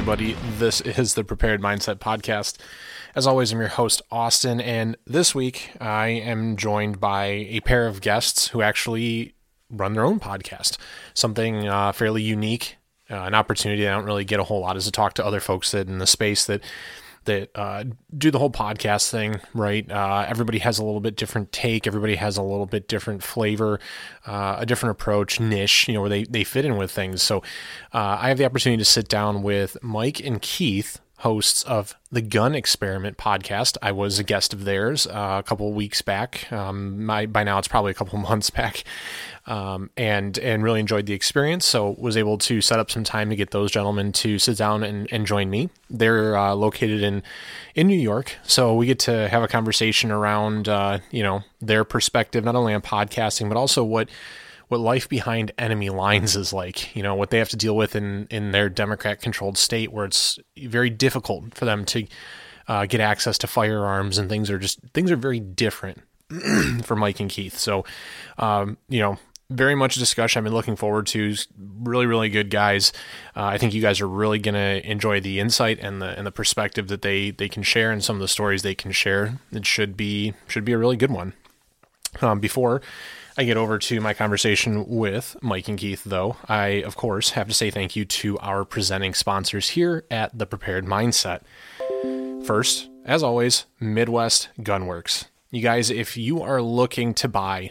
everybody? This is the Prepared Mindset Podcast. As always, I'm your host, Austin, and this week I am joined by a pair of guests who actually run their own podcast. Something uh, fairly unique, uh, an opportunity I don't really get a whole lot is to talk to other folks that in the space that that uh, do the whole podcast thing, right? Uh, everybody has a little bit different take. Everybody has a little bit different flavor, uh, a different approach, niche, you know, where they, they fit in with things. So uh, I have the opportunity to sit down with Mike and Keith, hosts of the Gun Experiment podcast. I was a guest of theirs uh, a couple weeks back. Um, my, by now, it's probably a couple months back um, and and really enjoyed the experience. So was able to set up some time to get those gentlemen to sit down and, and join me. They're uh, located in in New York, so we get to have a conversation around uh, you know their perspective not only on podcasting but also what what life behind enemy lines is like. You know what they have to deal with in in their Democrat controlled state where it's very difficult for them to. Uh, get access to firearms and things are just things are very different for Mike and Keith. So, um, you know, very much discussion I've been looking forward to. Really, really good guys. Uh, I think you guys are really going to enjoy the insight and the and the perspective that they they can share and some of the stories they can share. It should be should be a really good one. Um, before I get over to my conversation with Mike and Keith, though, I of course have to say thank you to our presenting sponsors here at the Prepared Mindset. First, as always, Midwest Gunworks. You guys, if you are looking to buy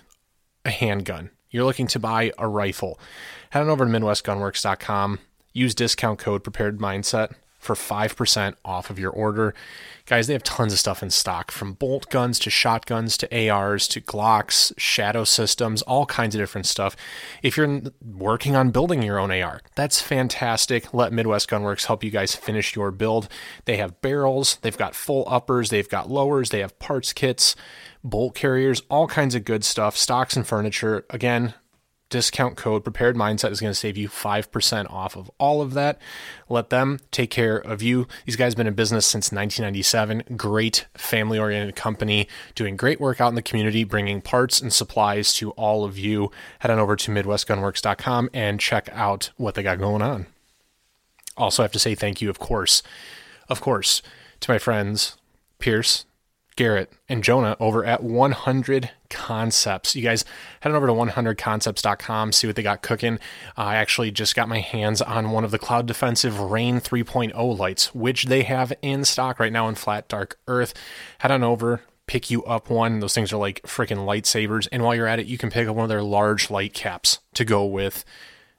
a handgun, you're looking to buy a rifle, head on over to MidwestGunworks.com. Use discount code Prepared Mindset for 5% off of your order. Guys, they have tons of stuff in stock from bolt guns to shotguns to ARs to Glocks, shadow systems, all kinds of different stuff. If you're working on building your own AR, that's fantastic. Let Midwest Gunworks help you guys finish your build. They have barrels, they've got full uppers, they've got lowers, they have parts kits bolt carriers, all kinds of good stuff, stocks and furniture. Again, discount code prepared mindset is going to save you 5% off of all of that. Let them take care of you. These guys have been in business since 1997 great family oriented company doing great work out in the community bringing parts and supplies to all of you. Head on over to midwestgunworks.com and check out what they got going on. Also I have to say thank you of course of course to my friends pierce Garrett and Jonah over at 100 Concepts. You guys head on over to 100concepts.com, see what they got cooking. Uh, I actually just got my hands on one of the Cloud Defensive Rein 3.0 lights, which they have in stock right now in Flat Dark Earth. Head on over, pick you up one. Those things are like freaking lightsabers. And while you're at it, you can pick up one of their large light caps to go with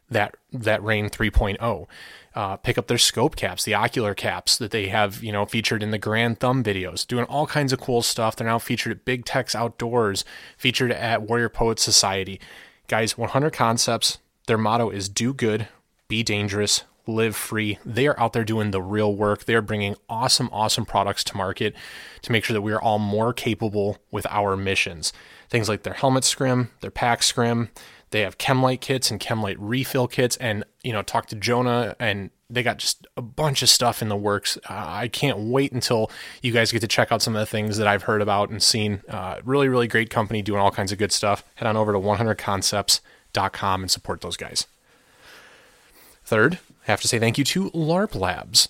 that that Rein 3.0 uh, pick up their scope caps, the ocular caps that they have, you know, featured in the Garand Thumb videos, doing all kinds of cool stuff. They're now featured at Big Tex Outdoors, featured at Warrior Poet Society. Guys, 100 Concepts, their motto is do good, be dangerous, live free. They are out there doing the real work. They are bringing awesome, awesome products to market to make sure that we are all more capable with our missions. Things like their helmet scrim, their pack scrim, they have Chemlight kits and Chemlight refill kits, and you know, talk to Jonah, and they got just a bunch of stuff in the works. Uh, I can't wait until you guys get to check out some of the things that I've heard about and seen. Uh, really, really great company doing all kinds of good stuff. Head on over to 100concepts.com and support those guys. Third, I have to say thank you to LARP Labs.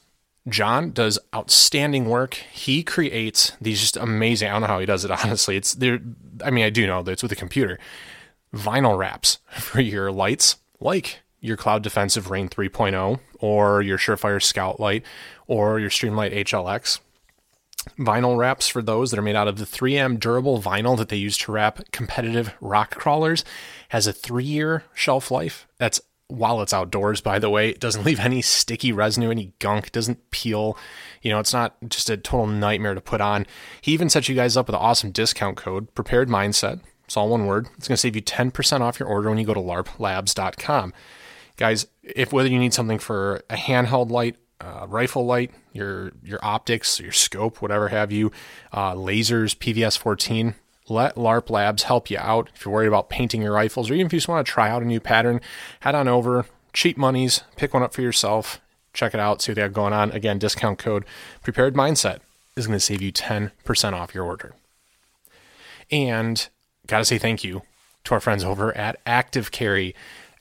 John does outstanding work. He creates these just amazing. I don't know how he does it honestly. It's there. I mean, I do know that it's with a computer vinyl wraps for your lights, like your Cloud Defensive Rein 3.0 or your Surefire Scout Light or your Streamlight HLX. Vinyl wraps for those that are made out of the 3M durable vinyl that they use to wrap competitive rock crawlers has a three year shelf life. That's while it's outdoors, by the way. It doesn't leave any sticky residue, any gunk, it doesn't peel. You know, it's not just a total nightmare to put on. He even sets you guys up with an awesome discount code, Prepared Mindset. It's all one word. It's going to save you 10% off your order when you go to larplabs.com. Guys, if whether you need something for a handheld light, uh, rifle light, your your optics, your scope, whatever have you, uh, lasers, PVS 14, let LARP Labs help you out. If you're worried about painting your rifles, or even if you just want to try out a new pattern, head on over. Cheap monies, pick one up for yourself. Check it out, see what they have going on. Again, discount code Prepared Mindset is going to save you 10% off your order. And got to say thank you to our friends over at Active Carry,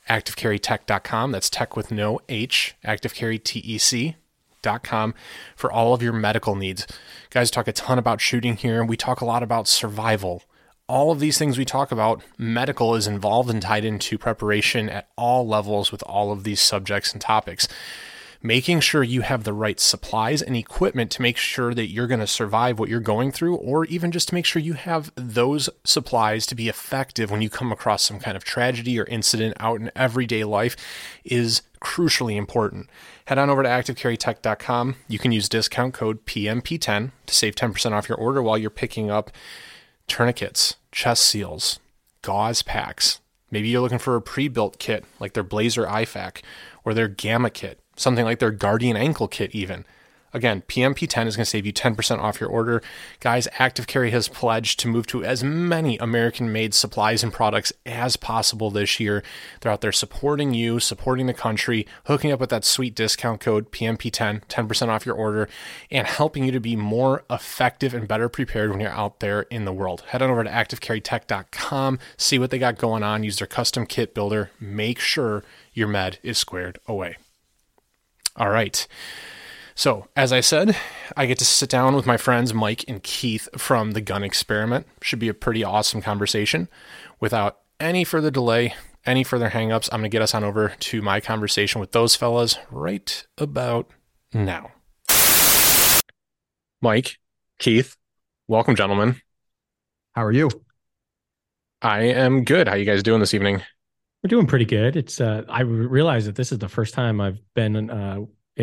activecarrytec.com. That's tech with no H, Active Carry T C activecarrytec.com for all of your medical needs. Guys talk a ton about shooting here, and we talk a lot about survival. All of these things we talk about, medical is involved and tied into preparation at all levels with all of these subjects and topics making sure you have the right supplies and equipment to make sure that you're going to survive what you're going through, or even just to make sure you have those supplies to be effective when you come across some kind of tragedy or incident out in everyday life is crucially important. Head on over to activecarrytec.com. You can use discount code PMP10 to save 10% off your order while you're picking up tourniquets, chest seals, gauze packs. Maybe you're looking for a pre built kit like their Blazer IFAK or their Gamma kit something like their Guardian ankle kit, even. Again, PMP10 is going to save you 10% off your order. Guys, Active Carry has pledged to move to as many American made supplies and products as possible this year. They're out there supporting you, supporting the country, hooking up with that sweet discount code PMP10, 10% off your order, and helping you to be more effective and better prepared when you're out there in the world. Head on over to activecarrytec.com, see what they got going on, use their custom kit builder. Make sure your med is squared away. All right. So, as I said, I get to sit down with my friends Mike and Keith from the Gun Experiment. Should be a pretty awesome conversation. Without any further delay, any further hangups, I'm going to get us on over to my conversation with those fellas right about now. Mike, Keith, welcome, gentlemen. How are you? I am good. How you guys doing this evening? We're doing pretty good. It's uh, I realize that this is the first time I've been uh,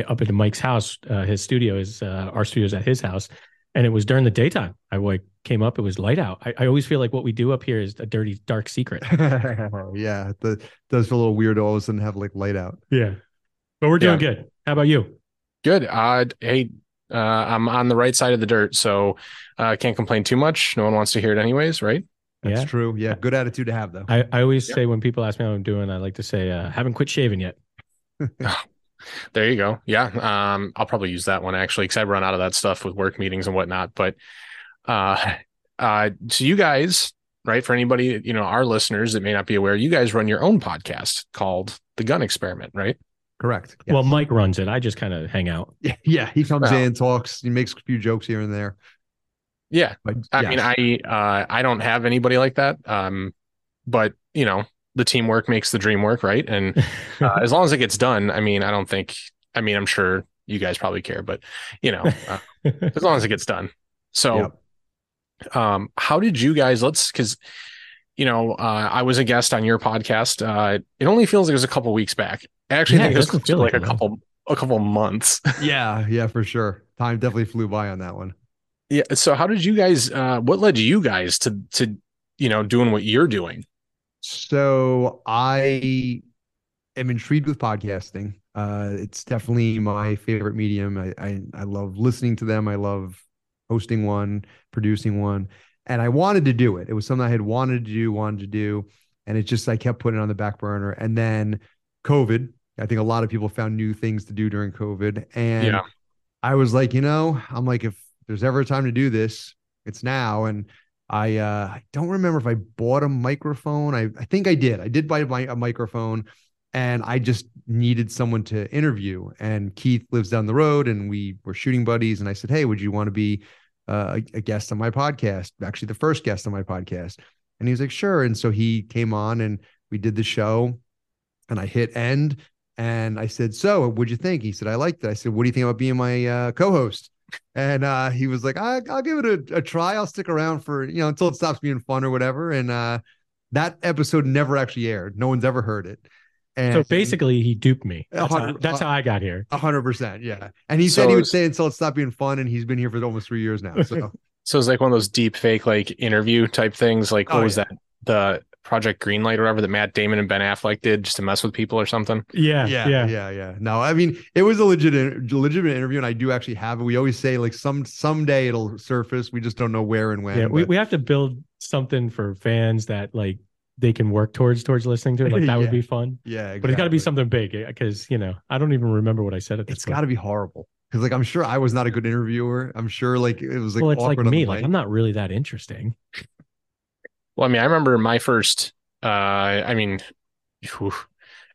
up into Mike's house. Uh, his studio is uh, our studio is at his house, and it was during the daytime. I like came up. It was light out. I, I always feel like what we do up here is a dirty, dark secret. yeah, it does feel a little weird all of a sudden have like light out. Yeah, but we're doing yeah. good. How about you? Good. Uh, hey, uh, I'm on the right side of the dirt, so I uh, can't complain too much. No one wants to hear it anyways, right? That's yeah. true. Yeah, good attitude to have though. I, I always say when people ask me how I'm doing, I like to say, uh, haven't quit shaving yet. there you go. Yeah. Um, I'll probably use that one actually because I run out of that stuff with work meetings and whatnot. But uh uh so you guys, right, for anybody, you know, our listeners that may not be aware, you guys run your own podcast called The Gun Experiment, right? Correct. Yes. Well, Mike runs it. I just kind of hang out. Yeah, yeah. He comes in, talks, he makes a few jokes here and there. Yeah. But, I yes. mean, I uh, I don't have anybody like that. Um, but you know, the teamwork makes the dream work, right? And uh, as long as it gets done, I mean, I don't think. I mean, I'm sure you guys probably care, but you know, uh, as long as it gets done. So, yep. um, how did you guys? Let's because you know, uh, I was a guest on your podcast. Uh, it only feels like it was a couple weeks back. I actually yeah, think it was like, like a couple a couple months. yeah, yeah, for sure. Time definitely flew by on that one. Yeah. So how did you guys uh what led you guys to to you know doing what you're doing? So I am intrigued with podcasting. Uh it's definitely my favorite medium. I I, I love listening to them. I love hosting one, producing one. And I wanted to do it. It was something I had wanted to do, wanted to do. And it just I kept putting it on the back burner. And then COVID, I think a lot of people found new things to do during COVID. And yeah. I was like, you know, I'm like, if there's ever a time to do this, it's now. And I uh, don't remember if I bought a microphone. I, I think I did. I did buy a, a microphone and I just needed someone to interview. And Keith lives down the road and we were shooting buddies. And I said, Hey, would you want to be uh, a, a guest on my podcast? Actually, the first guest on my podcast. And he was like, Sure. And so he came on and we did the show and I hit end and I said, So what'd you think? He said, I liked it. I said, What do you think about being my uh, co host? And uh, he was like, I, will give it a, a, try. I'll stick around for you know until it stops being fun or whatever." And uh, that episode never actually aired. No one's ever heard it. And so basically, he duped me. That's, how, that's how, I got here. hundred percent, yeah. And he so said he would stay until it stopped being fun, and he's been here for almost three years now. So, so it's like one of those deep fake like interview type things. Like what oh, was yeah. that? The Project Greenlight or whatever that Matt Damon and Ben Affleck did just to mess with people or something. Yeah, yeah, yeah, yeah, yeah. No, I mean it was a legit, legitimate interview, and I do actually have it. We always say like some someday it'll surface. We just don't know where and when. Yeah, we, we have to build something for fans that like they can work towards towards listening to it. Like that yeah. would be fun. Yeah, exactly. but it's got to be something big eh, because you know I don't even remember what I said at this. It's got to be horrible because like I'm sure I was not a good interviewer. I'm sure like it was like well, it's like me. Like I'm not really that interesting. Well, I mean, I remember my first uh, I mean, whew,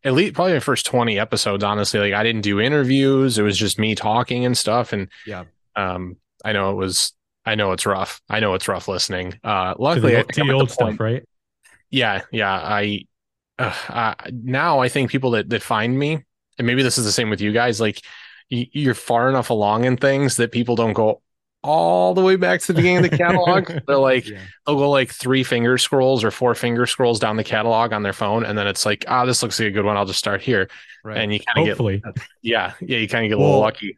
at least probably my first 20 episodes, honestly. Like I didn't do interviews. It was just me talking and stuff. And Yeah. um, I know it was, I know it's rough. I know it's rough listening. Uh, To luckily, the, I to think I'm the old the point- stuff, right? yeah, yeah. I, uh, uh, now I think people that, that find me, and maybe this is the same with you guys, like y- you're far enough along in things that people don't go all the way back to the beginning of the catalog. They're like, Yeah. they'll go like three finger scrolls or four finger scrolls down the catalog on their phone. And then it's like, ah, this looks like a good one. I'll just start here. Right. And you kind of get, yeah, yeah, you kind of get a little lucky.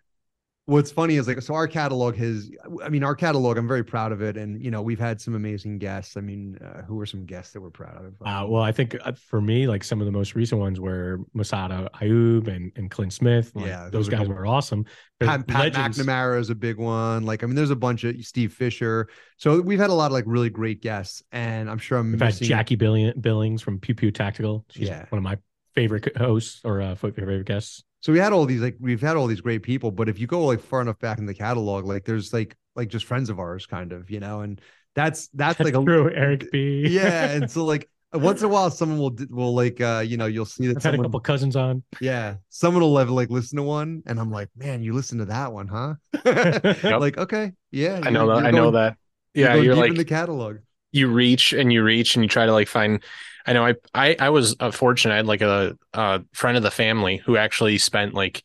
What's funny is like so our catalog has i mean our catalog i'm very proud of it and you know we've had some amazing guests i mean uh, who were some guests that we're proud of Uh, well, I think uh, for me, like some of the most recent ones were Massad Ayoob and, and Clint Smith. Like, Yeah, those those guys were awesome. Pat, pat mcnamara is a big one like i mean there's a bunch of steve fisher so we've had a lot of like really great guests and i'm sure i'm We've missing Jackie Billings from Pew Pew Tactical. She's Yeah. one of my favorite hosts or uh, favorite guests. So we had all these like we've had all these great people but if you go like far enough back in the catalog like there's like like just friends of ours kind of you know and that's that's, That's like a true, Eric B. yeah and so like once in a while someone will will like uh you know you'll see that I've had a couple cousins on. Yeah, someone will have like listen to one, and I'm like, man, you listen to that one, huh? Like, okay, yeah, I know that. you're I know going- that. you're Yeah. You're like, in the catalog. you reach and you reach and you try to like find I know I I, I was uh, fortunate I had like a, a friend of the family who actually spent like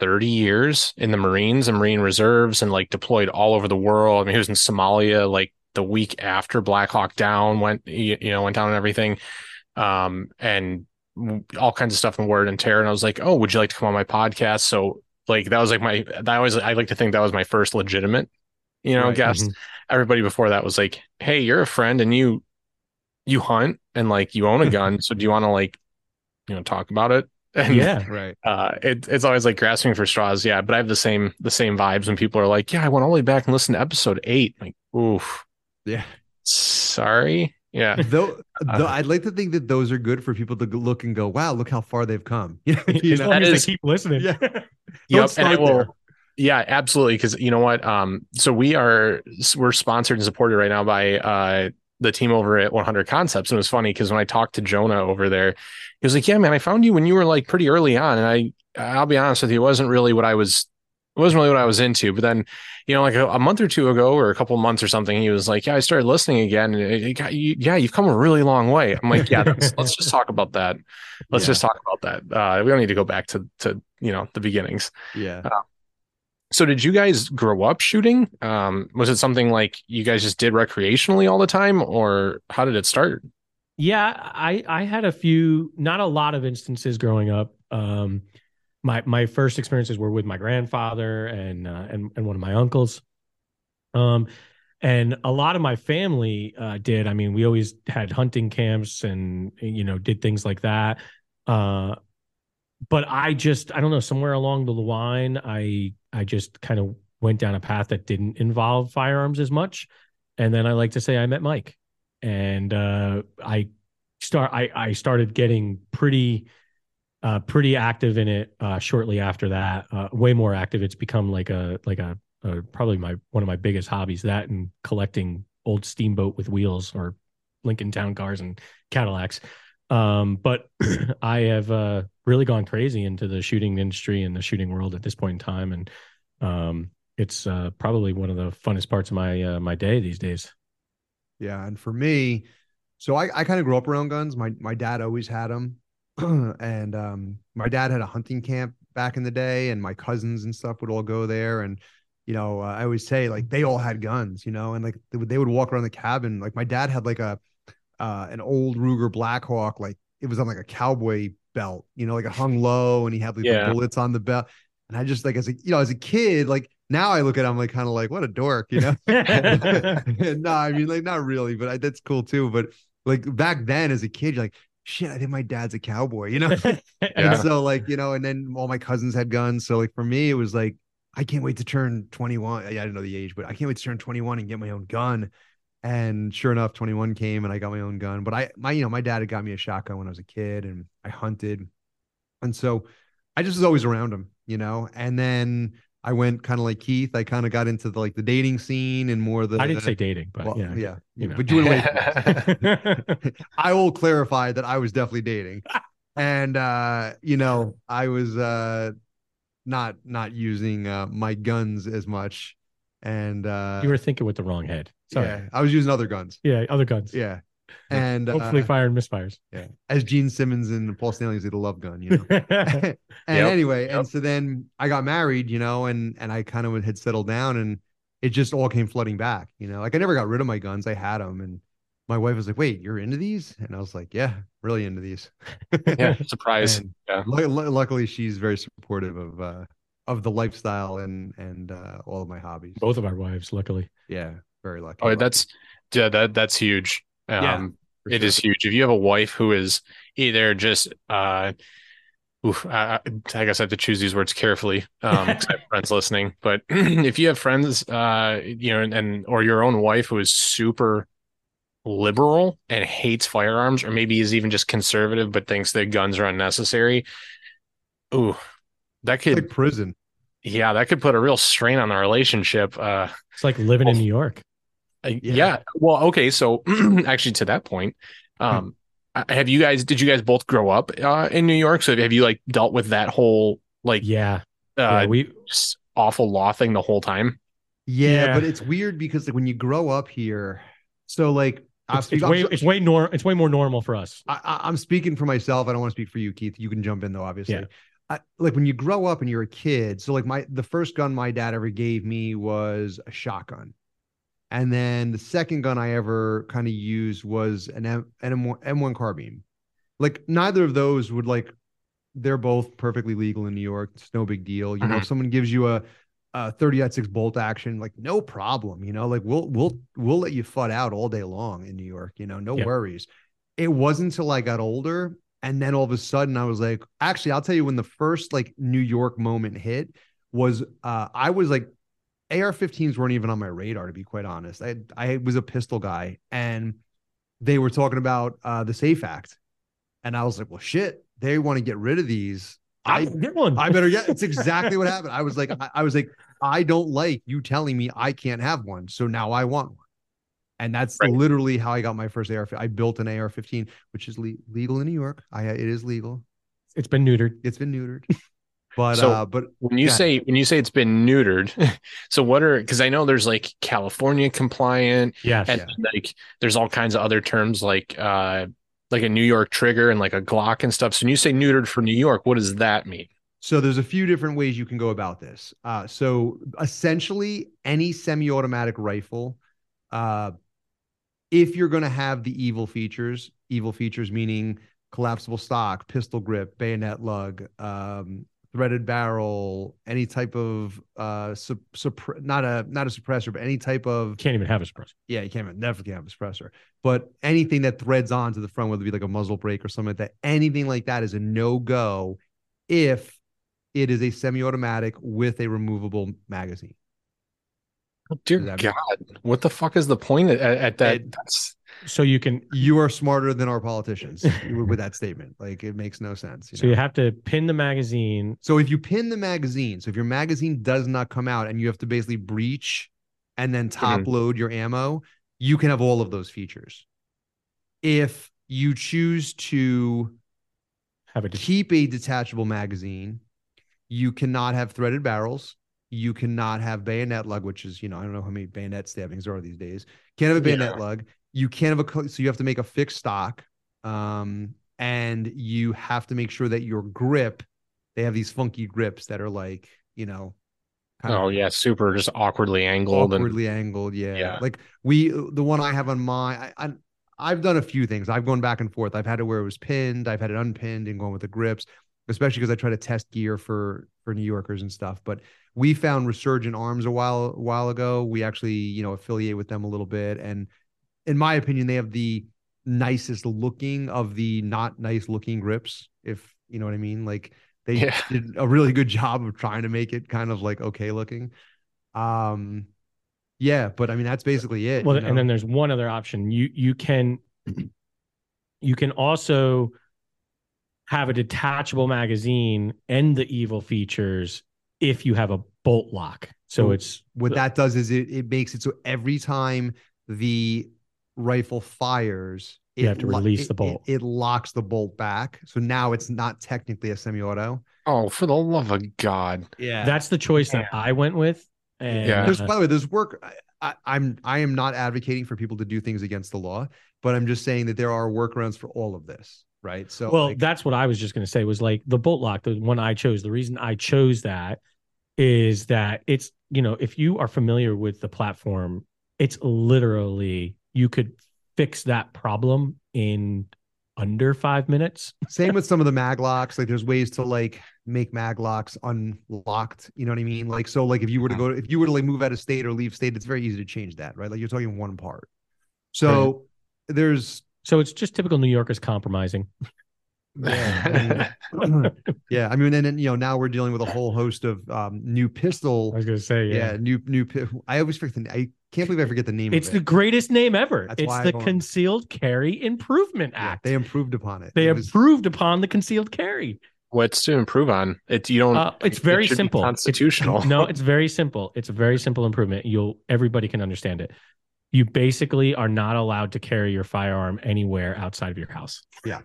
30 years in the Marines and Marine Reserves and like deployed all over the world. I mean he was in Somalia like the week after Black Hawk Down went you, you know went down and everything um and all kinds of stuff in War on Terror and I was like oh would you like to come on my podcast so like that was like my that always I like to think that was my first legitimate you know Right. guest Mhm. everybody before that was like, "Hey, you're a friend and you you hunt and like you own a gun, so do you want to like you know talk about it?" And Yeah. Right. uh, it, it's always like grasping for straws. Yeah, but I have the same the same vibes when people are like, "Yeah, I went all the way back and listened to episode eight. Like, oof, Yeah. sorry. Yeah, Though, Uh, I'd like to think that those are good for people to look and go, wow, look how far they've come. You know, you As know? long That as is- they keep listening. Yeah. yep. And I start will. there. Yeah, absolutely. Because you know what? Um, so we are we're sponsored and supported right now by uh the team over at 100 Concepts. And it was funny because when I talked to Jonah over there, he was like, "Yeah, man, I found you when you were like pretty early on." And I, I'll be honest with you, it wasn't really what I was. It wasn't really what I was into. But then, you know, like a, a month or two ago, or a couple months or something, he was like, "Yeah, I started listening again, and it, it got you. Yeah, you've come a really long way." I'm like, "Yeah, let's, let's just talk about that. Let's Yeah. just talk about that. Uh, we don't need to go back to to you know the beginnings." Yeah. So did you guys grow up shooting? Um, was it something like you guys just did recreationally all the time, or how did it start? Yeah, I I had a few, not a lot of instances growing up. Um, my my first experiences were with my grandfather and uh, and and one of my uncles. Um, and a lot of my family uh, did. I mean, we always had hunting camps and you know did things like that. Uh, but I just I don't know somewhere along the line I I just kind of went down a path that didn't involve firearms as much, and then I like to say I met Mike, and uh, I start I I started getting pretty uh pretty active in it uh shortly after that uh way more active. It's become like a like a, a probably my one of my biggest hobbies that and collecting old steamboat with wheels or Lincoln Town cars and Cadillacs um but I have uh really gone crazy into the shooting industry and the shooting world at this point in time and um it's uh probably one of the funnest parts of my uh, my day these days Yeah, and for me, so I, I kind of grew up around guns. My my dad always had them, and um, my dad had a hunting camp back in the day, and my cousins and stuff would all go there. And you know, uh, I always say like they all had guns, you know, and like they would, they would walk around the cabin. Like my dad had like a uh, an old Ruger Blackhawk, like it was on like a cowboy belt, you know, like it hung low, and he had like Yeah. the bullets on the belt. And I just like as a you know as a kid, like now I look at him like kind of like what a dork, you know. no, I mean like not really, but I, that's cool too. But like back then as a kid, you're like, shit, I think my dad's a cowboy, you know. Yeah. and so like you know, and then all my cousins had guns. So like for me, it was like I can't wait to turn 21. I didn't know the age, but I can't wait to turn 21 and get my own gun. And sure enough, 21 came and I got my own gun. But I my you know my dad had got me a shotgun when I was a kid, and I hunted, and so I just was always around him, you know. And then I went kind of like Keith. I kind of got into the like the dating scene and more the I didn't say dating but well, yeah yeah, you know. but away. I will clarify that I was definitely dating. and uh, you know, I was uh not not using uh my guns as much. And uh You were thinking with the wrong head. Sorry. yeah, I was using other guns. Yeah, other guns. Yeah. And Hopefully uh, fire and misfires. yeah, as Gene Simmons and Paul Stanley say, the love gun, you know. and Yep, anyway, yep. and so then I got married, you know, and and I kind of had settled down, and it just all came flooding back, you know. Like I never got rid of my guns; I had them, and my wife was like, "Wait, you're into these?" And I was like, "Yeah, really into these." Yeah, surprise. Yeah. lu- lu- luckily, she's very supportive of uh of the lifestyle and and uh all of my hobbies. Both of our wives, luckily. Yeah, very lucky. Oh, lucky, that's yeah, that that's huge. Um, Yeah, for it sure. is huge. If you have a wife who is either just uh, oof, I, I I guess I have to choose these words carefully. Um, 'cause I have friends listening, but if you have friends, uh, you know, and, and or your own wife who is super liberal and hates firearms, or maybe is even just conservative but thinks that guns are unnecessary. Ooh, that could, like prison. yeah, that could put a real strain on the relationship. Uh, It's like living in Oh. New York. Uh, Yeah. Yeah. Well, okay. So actually, to that point, um, have you guys? Did you guys both grow up uh, in New York? So have you like dealt with that whole like Yeah. uh, yeah we awful law thing the whole time? Yeah, Yeah. but it's weird because like when you grow up here, so like I'll it's, speak- it's way it's way nor it's way more normal for us. I, I- I'm speaking for myself. I don't want to speak for you, Keith. You can jump in though, obviously. Yeah. I, like when you grow up and you're a kid. So like my the first gun my dad ever gave me was a shotgun, and then the second gun I ever kind of used was an M- M1, M1 carbine. Like neither of those would like. They're both perfectly legal in New York. It's no big deal. You know, if someone gives you a a 30 at 6 bolt action, like no problem. You know, like we'll we'll we'll let you fud out all day long in New York. You know, no Yep. worries it wasn't until I got older and then all of a sudden I was like, actually, I'll tell you when the first like New York moment hit was uh I was like AR-15s weren't even on my radar to be quite honest. I I was a pistol guy and they were talking about uh the Safe Act. And I was like, well shit, they want to get rid of these. I get one. I better get it's exactly what happened. I was like, I, I was like, I don't like you telling me I can't have one. So now I want one. And that's Right. literally how I got my first AR. I built an AR 15, which is le- legal in New York. I it is legal. it's been neutered. It's been neutered. But So- uh but When you Yeah. say when you say it's been neutered, so what are? Because I know there's like California compliant, Yes. and like there's all kinds of other terms like uh like a New York trigger and like a Glock and stuff. So when you say neutered for New York, what does that mean? So there's a few different ways you can go about this. Uh, so essentially, any semi-automatic rifle, uh, if you're going to have the evil features, evil features meaning collapsible stock, pistol grip, bayonet lug, um, threaded barrel, any type of uh, sup- suppre- not a not a suppressor, but any type of Can't even have a suppressor. yeah, you can't never can have a suppressor, but anything that threads onto the front, whether it be like a muzzle brake or something like that, anything like that is a no go if it is a semi-automatic with a removable magazine. Dear Does that God, what the fuck is the point at, at that? It- that's So you can You are smarter than our politicians with that statement. Like it makes no sense. so know? you have to pin the magazine. So if you pin the magazine, so if your magazine does not come out and you have to basically breach and then mm-hmm. top load your ammo, you can have all of those features. If you choose to Have a keep a detachable magazine, you cannot have threaded barrels. You cannot have bayonet lug, which is, you know, I don't know how many bayonet stabbings there are these days. Can't have a bayonet Yeah. lug. You can't have a, so you have to make a fixed stock. Um, and you have to make sure that your grip, they have these funky grips that are like, you know, kind oh yeah, super just awkwardly angled and awkwardly angled. Yeah. Yeah. Like we, the one I have on my, I, I, I've done a few things. I've gone back and forth. I've had it where it was pinned. I've had it unpinned and going with the grips, especially because I try to test gear for for New Yorkers and stuff. But we found Resurgent Arms a while a while ago. We actually, you know, affiliate with them a little bit, and in my opinion, they have the nicest looking of the not nice looking grips. If you know what I mean, like they Yeah. did a really good job of trying to make it kind of like okay looking. Um, yeah, but I mean that's basically it. well, you know? and then there's one other option. You you can you can also have a detachable magazine and the evil features if you have a bolt lock. So Ooh. it's what that does is it it makes it so every time the rifle fires, You have to lo- release it- the bolt. It, it locks the bolt back, so now it's not technically a semi-auto. Oh, for the love of God. Yeah, That's the choice that I went with. And Yeah. There's, uh, by the way, there's work. I, I, I'm I am not advocating for people to do things against the law, but I'm just saying that there are workarounds for all of this, right? So, well, like, that's what I was just going to say was like the bolt lock, the one I chose. The reason I chose that is that it's, you know, if you are familiar with the platform, it's literally you could fix that problem in under five minutes. same with some of the mag locks. Like, there's ways to like make mag locks unlocked. You know what I mean? Like, so like if you were to go, if you were to like move out of state or leave state, it's very easy to change that, right? Like you're talking one part. So there's So it's just typical New Yorkers compromising. yeah, I mean, yeah. I mean, and then you know now we're dealing with a whole host of um, new pistol. I was going to say, Yeah, yeah. new new. I always forget the. I can't believe I forget the name. It's of the greatest name ever. That's it's the Concealed Carry Improvement Yeah, Act. they improved upon it. they It was- improved upon the concealed carry. What's to improve on? It's you don't. Uh, it's very should be simple. It's- constitutional. no, it's very simple. It's a very simple improvement. You'll everybody can understand it. You basically are not allowed to carry your firearm anywhere outside of your house. Yeah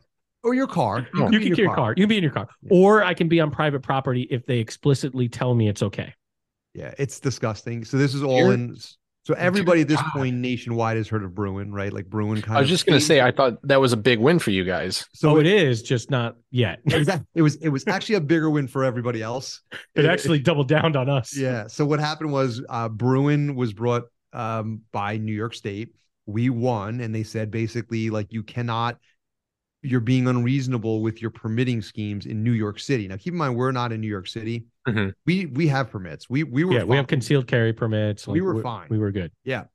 or your car. Oh. You can in carry your car. You can be in your car, Yeah. or I can be on private property if they explicitly tell me it's okay. Yeah, it's disgusting. So this is all You're- in. So everybody at this God. point nationwide has heard of Bruen, right? Like Bruen kind I was of. just gonna say, I thought that was a big win for you guys. So oh, it, it is just not yet. exactly. It was it was actually a bigger win for everybody else. it actually doubled down on us. Yeah. So what happened was uh, Bruen was brought um, by New York State. We won, and they said basically like you cannot. You're being unreasonable with your permitting schemes in New York City. Now, keep in mind, we're not in New York City. Mhm. We we have permits. We we were yeah. We have concealed carry permits. We were we're- fine. We were good. Yeah,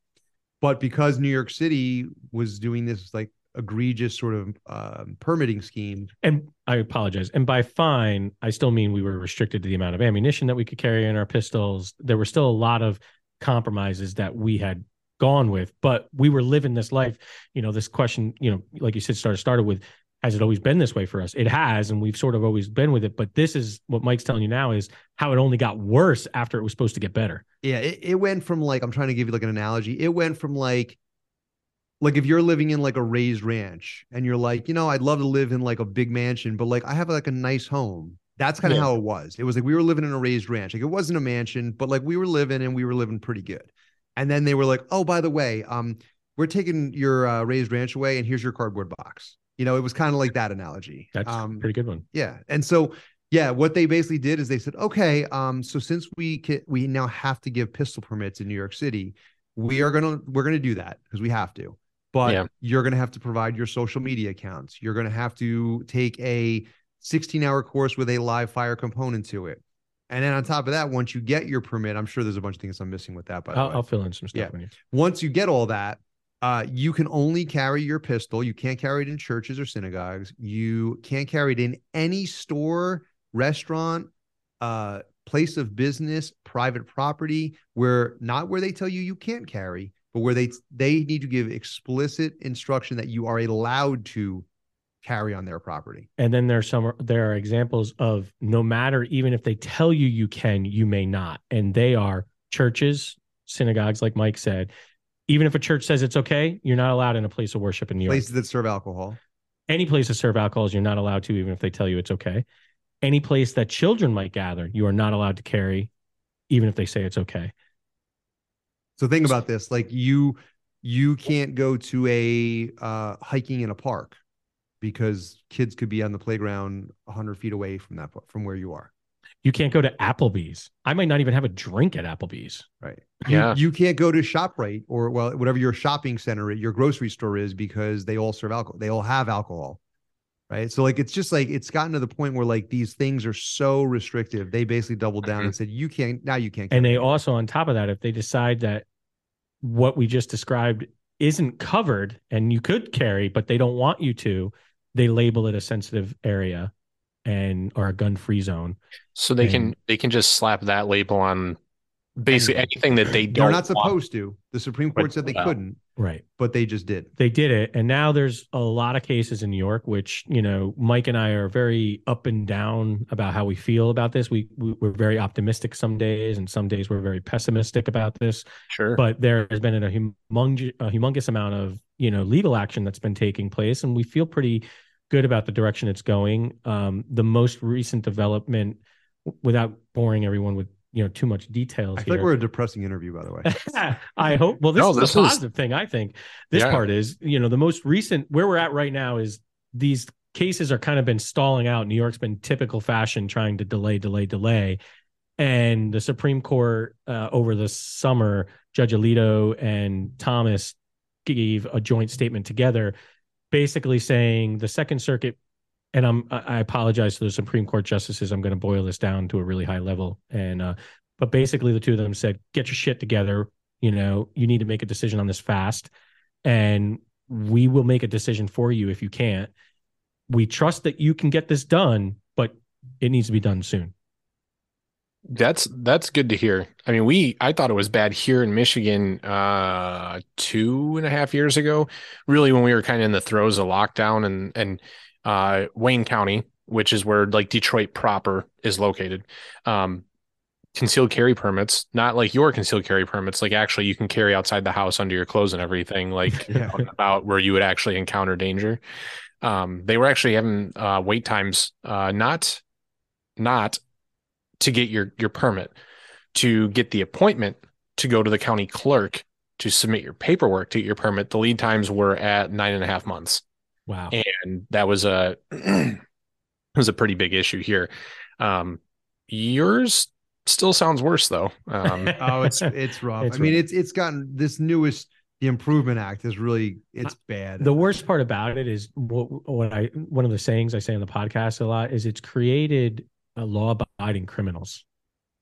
but because New York City was doing this like egregious sort of um, permitting scheme, And I apologize. And by fine, I still mean we were restricted to the amount of ammunition that we could carry in our pistols. There were still a lot of compromises that we had gone with, but we were living this life. You know, this question, you know, like you said, started started with, has it always been this way for us? It has, and we've sort of always been with it. But this is what Mike's telling you now is how it only got worse after it was supposed to get better. yeah, it, it went from like I'm trying to give you like an analogy. It went from like like if you're living in like a raised ranch and you're like, you know, I'd love to live in like a big mansion, but like I have like a nice home. That's kind of Yeah. how it was. It was like we were living in a raised ranch. Like it wasn't a mansion, but like we were living and we were living pretty good. And then they were like, oh, by the way, um, we're taking your uh, raised ranch away, and here's your cardboard box. You know, it was kind of like that analogy. That's um, a pretty good one. yeah. And so, yeah, what they basically did is they said, okay, um, so since we can, we now have to give pistol permits in New York City, we are gonna we're gonna do that because we have to. But Yeah. you're gonna have to provide your social media accounts. You're gonna have to take a 16 hour course with a live fire component to it. And then on top of that, once you get your permit, I'm sure there's a bunch of things I'm missing with that. By the I'll, way, I'll fill in some stuff Yeah. when you. once you get all that, uh, you can only carry your pistol. You can't carry it in churches or synagogues. You can't carry it in any store, restaurant, uh, place of business, private property, where not where they tell you you can't carry, but where they they need to give explicit instruction that you are allowed to carry on their property. And then there's some there are examples of no matter even if they tell you you can, you may not. And they are churches, synagogues, like Mike said. Even if a church says it's okay, you're not allowed in a place of worship in New York. Places that serve alcohol. Any place to serve alcohol, you're not allowed to, even if they tell you it's okay. Any place that children might gather, you are not allowed to carry, even if they say it's okay. So think about this: like you, you can't go to a uh, hiking in a park because kids could be on the playground hundred feet away from that from where you are. You can't go to Applebee's. I might not even have a drink at Applebee's. Right. Yeah. You, you can't go to ShopRite or well, whatever your shopping center, your grocery store is because they all serve alcohol. They all have alcohol. Right. So like it's just like it's gotten to the point where like these things are so restrictive. They basically doubled down and mm-hmm. said, you can't now you can't And they it." also, on top of that, if they decide that what we just described isn't covered and you could carry, but they don't want you to, they label it a sensitive area and or a gun free zone. So they can they can just slap that label on basically anything that they don't. They're don't not want. supposed to. The Supreme But- Court said they well. couldn't, Right. but they just did. They did it. And now there's a lot of cases in New York, which, you know, Mike and I are very up and down about how we feel about this. We, we we're very optimistic some days and some days we're very pessimistic about this. Sure. but there has been a, humongous, a humongous amount of you know legal action that's been taking place, and we feel pretty good about the direction it's going. Um, the most recent development, without boring everyone with you know too much details. I feel here. like we're a depressing interview, by the way. I hope. Well, this No, is this the is- positive thing. I think this Yeah. part is, you know, the most recent where we're at right now is these cases are kind of been stalling out. New York's been typical fashion trying to delay, delay, delay. And the Supreme Court uh, over the summer, Judge Alito and Thomas gave a joint statement together, basically saying the Second Circuit. And I'm I apologize to the Supreme Court justices. I'm going to boil this down to a really high level. And uh, but basically, the two of them said, "Get your shit together. You know, you need to make a decision on this fast, and we will make a decision for you if you can't. We trust that you can get this done, but it needs to be done soon." That's that's good to hear. I mean, we I thought it was bad here in Michigan uh two and a half years ago, really when we were kind of in the throes of lockdown and and uh Wayne County, which is where like Detroit proper is located. Um concealed carry permits, not like your concealed carry permits, like actually you can carry outside the house under your clothes and everything, like Yeah. about where you would actually encounter danger. Um, they were actually having uh, wait times, uh, not not to get your your permit, to get the appointment to go to the county clerk to submit your paperwork to get your permit. The lead times were at nine and a half months Wow. and that was a it was a pretty big issue here. Um, yours still sounds worse though. Um, Oh, it's it's rough. It's I mean, it's it's gotten this newest the Improvement Act is really it's bad. the worst part about it is what, what I one of the sayings I say on the podcast a lot is it's created a law abiding criminals.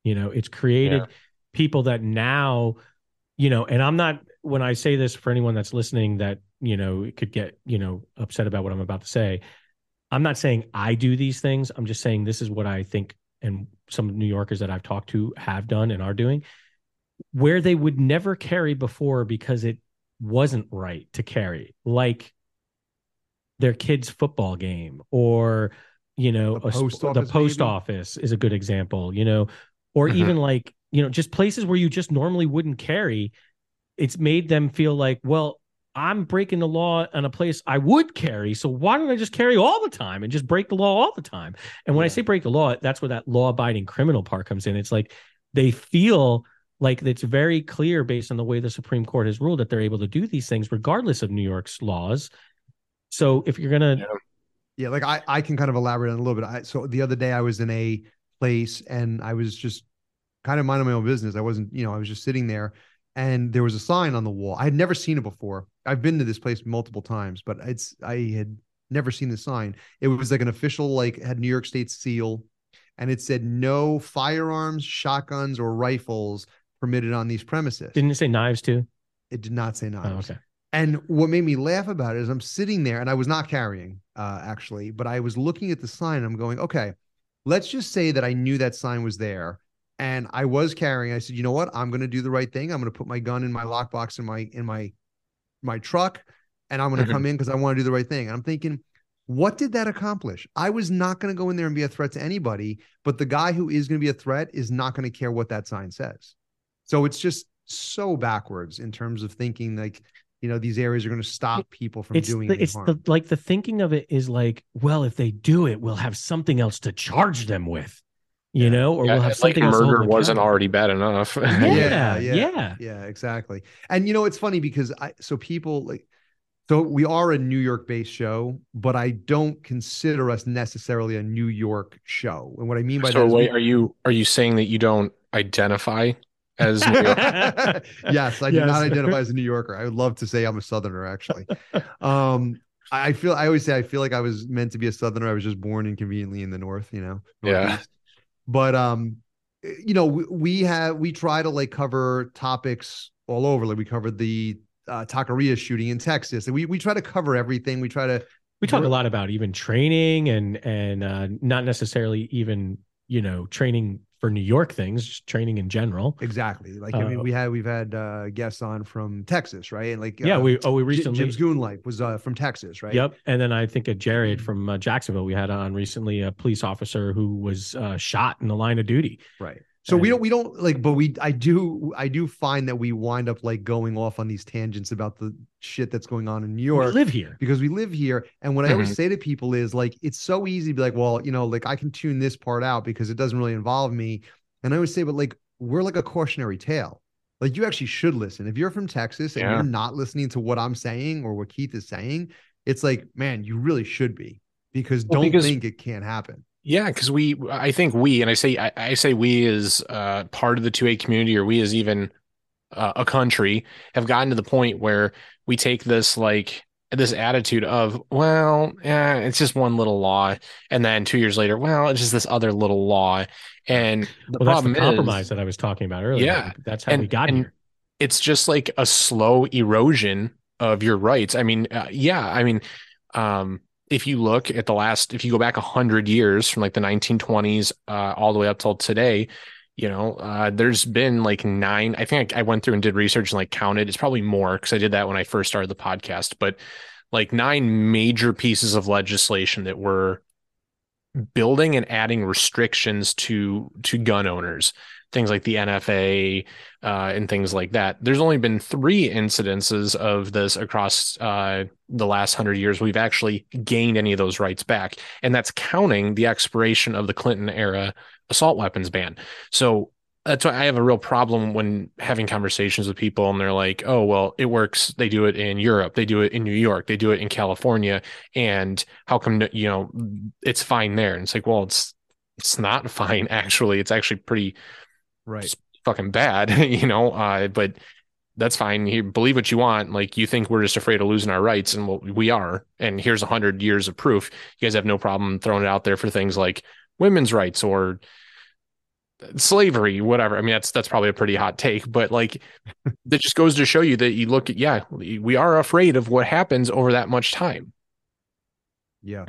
You know, it's created Yeah. people that now, you know, and I'm not when I say this for anyone that's listening that, you know, could get, you know, upset about what I'm about to say. I'm not saying I do these things. I'm just saying this is what I think and some New Yorkers that I've talked to have done and are doing where they would never carry before because it wasn't right to carry, like their kid's football game or you know The a post the office, post office is a good example you know or Mhm. even like you know just places where you just normally wouldn't carry it's made them feel like well i'm breaking the law in a place i would carry so why don't i just carry all the time and just break the law all the time? And when i say break the law that's where that law abiding criminal part comes in. It's like they feel like it's very clear based on the way the supreme court has ruled that they're able to do these things regardless of new york's laws. So if you're gonna Yeah. Yeah, like I, I can kind of elaborate on a little bit. I, so the other day I was in a place and I was just kind of minding my own business. I wasn't, you know, I was just sitting there and there was a sign on the wall. I had never seen it before. I've been to this place multiple times, but it's I had never seen the sign. It was like an official, like had New York State seal, and it said no firearms, shotguns, or rifles permitted on these premises. didn't it say knives too it did not say knives. oh, okay And what made me laugh about it is I'm sitting there and I was not carrying, uh, actually, but I was looking at the sign. And I'm going, okay, let's just say that I knew that sign was there and I was carrying. I said, you know what? I'm going to do the right thing. I'm going to put my gun in my lockbox in my, in my, my truck and I'm going to Mhm. come in because I want to do the right thing. And I'm thinking, what did that accomplish? I was not going to go in there and be a threat to anybody, but the guy who is going to be a threat is not going to care what that sign says. So it's just so backwards in terms of thinking like, you know, these areas are going to stop people from it's doing the, it's harm. the like the thinking of it is like well if they do it we'll have something else to charge them with you Yeah. know or yeah, we'll have something else to hold murder wasn't accountable. already bad enough. yeah Yeah, yeah, yeah. yeah, exactly. And you know, it's funny because I so people like so we are a New York based show, but I don't consider us necessarily a New York show. And what I mean by so that is wait, we- are you are you saying that you don't identify as New York? yes, I do Yes. not identify as a New Yorker. I would love to say I'm a Southerner, actually. um, I I feel I always say I feel like I was meant to be a Southerner. I was just born inconveniently in the North, you know. Yeah. Northeast. But um, you know, we, we have we try to like cover topics all over. Like we covered the uh, Taqueria shooting in Texas. And we we try to cover everything. We try to we talk a lot about even training and and uh not necessarily even you know training for new york things just training in general exactly like I mean Uh, we had we've had uh guests on from Texas, right? And like yeah uh, we oh we recently Jim's Goon Life was uh, from Texas, right? Yep. And then I think a Mm-hmm. Jared from uh, Jacksonville we had on recently a police officer who was uh, shot in the line of duty. Right. So we don't we don't like, but we I do I do find that we wind up like going off on these tangents about the shit that's going on in New York. We live here. because we live here. And what I Mm-hmm. always say to people is like, it's so easy to be like, well, you know, like I can tune this part out because it doesn't really involve me. And I always say, but like we're like a cautionary tale. Like you actually should listen. If you're from Texas and Yeah. you're not listening to what I'm saying or what Keith is saying, it's like, man, you really should be because Well, don't because- think it can't happen. Yeah, because we, I think we, and I say, I, I say we as uh, part of the 2A community, or we as even uh, a country, have gotten to the point where we take this like this attitude of, well, yeah, it's just one little law, and then two years later, well, it's just this other little law, and the Well, that's problem the compromise is, that I was talking about earlier. Yeah. That's how And- we got here. it's just like a slow erosion of your rights. I mean, uh, yeah, I mean, um, if you look at the last, if you go back a hundred years from like the 1920s uh, all the way up till today, you know, uh, there's been like nine. I think I, I went through and did research and like counted. It's probably more because I did that when I first started the podcast, but like nine major pieces of legislation that were building and adding restrictions to to gun owners things like the NFA uh, and things like that. There's only been three incidences of this across uh, the last hundred years. We've actually gained any of those rights back, and that's counting the expiration of the Clinton era assault weapons ban. So that's why I have a real problem when having conversations with people, and they're like, "Oh, well, it works. They do it in Europe. They do it in New York. They do it in California. And how come you know it's fine there?" And it's like, well, it's it's not fine actually. It's actually pretty Right. fucking bad, you know. Uh, but that's fine. You believe what you want. Like you think we're just afraid of losing our rights, and well, we are. And here's a hundred years of proof. You guys have no problem throwing it out there for things like women's rights or slavery, whatever. I mean, that's that's probably a pretty hot take, but like that just goes to show you that you look at yeah, we are afraid of what happens over that much time. Yeah.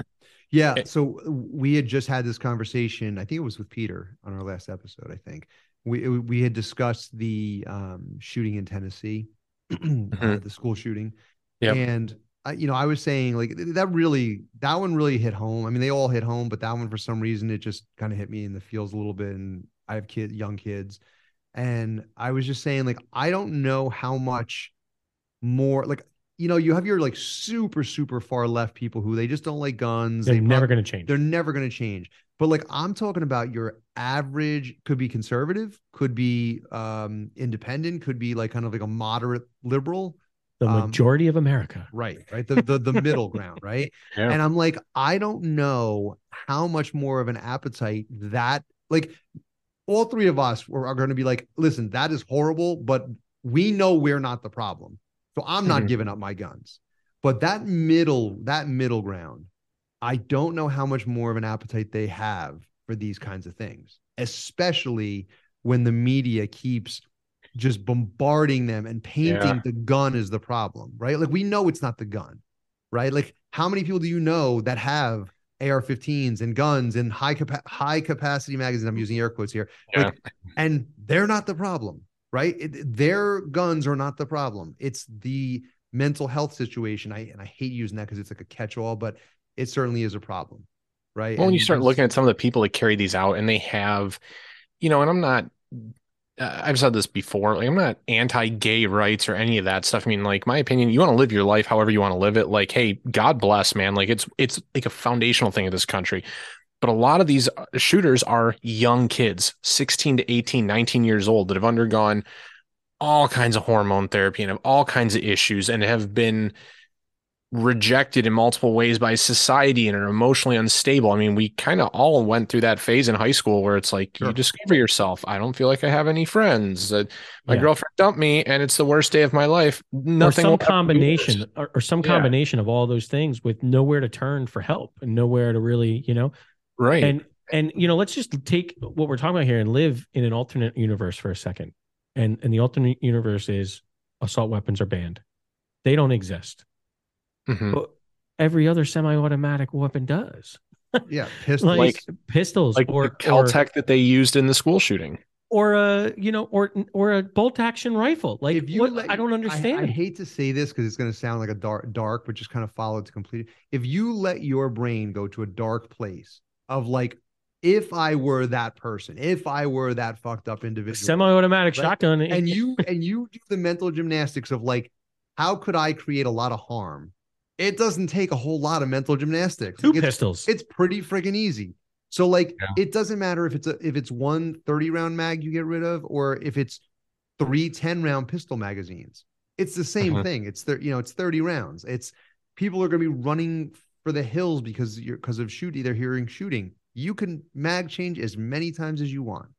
Yeah. Eh. So we had just had this conversation. I think it was with Peter on our last episode. I think we we had discussed the um, shooting in Tennessee, uh, the school shooting, Yep. and I, you know I was saying like that really that one really hit home. I mean they all hit home, but that one for some reason it just kind of hit me in the feels a little bit. And I have kid young kids, and I was just saying like I don't know how much more like you know you have your like super super far left people who they just don't like guns They're they never going to change. they're never going to change but like i'm talking about your average could be conservative could be um independent could be like kind of like a moderate liberal the um, majority of America. right right the the, the middle ground right Yeah. and i'm like i don't know how much more of an appetite that like all three of us are, are going to be like listen that is horrible but we know we're not the problem so i'm not Mhm. giving up my guns but that middle that middle ground i don't know how much more of an appetite they have for these kinds of things especially when the media keeps just bombarding them and painting Yeah. the gun as the problem right like we know it's not the gun right like how many people do you know that have AR-15s and guns and high capa- high capacity magazines. I'm using air quotes here. Like, and they're not the problem, right? It- their guns are not the problem. It's the mental health situation. I and I hate using that because it's like a catch-all, but it certainly is a problem, right? Well, when you start looking at some of the people that carry these out, and they have, you know, and I'm not, uh, I've said this before, like I'm not anti-gay rights or any of that stuff. I mean, like my opinion, you want to live your life however you want to live it. Like, hey, God bless, man. Like it's it's like a foundational thing of this country. But a lot of these uh, shooters are young kids, 16 to 18, 19 years old that have undergone all kinds of hormone therapy and have all kinds of issues and have been rejected in multiple ways by society and are emotionally unstable. I mean, we kind of all went through that phase in high school where it's like Sure. you discover yourself. I don't feel like I have any friends. Uh, my Yeah. girlfriend dumped me and it's the worst day of my life. Nothing or some combination or, or some Yeah. combination of all those things with nowhere to turn for help and nowhere to really you know Right. and and you know let's just take what we're talking about here and live in an alternate universe for a second and and the alternate universe is assault weapons are banned they don't exist Mhm. but every other semi-automatic weapon does yeah, pistols. like, pistols Like or the Kel-Tec that they used in the school shooting. or, or a you know or or a bolt action rifle like if you what, let- i don't understand I, hate to say this because it's going to sound like a dark, dark, but just kind of follow it to complete. If you let your brain go to a dark place of like if I were that person, if I were that fucked up individual, Semi-automatic Right. shotgun. and you and you do the mental gymnastics of like, how could I create a lot of harm? It doesn't take a whole lot of mental gymnastics. two Like, it's, pistols. it's pretty friggin' easy. So like Yeah. it doesn't matter if it's a if it's one 30 round mag you get rid of or if it's three 10 round pistol magazines. It's the same Mhm. thing. It's there, you know, it's 30 rounds. It's people are gonna be running for the hills because you're because of shooting, they're hearing shooting. You can mag change as many times as you want.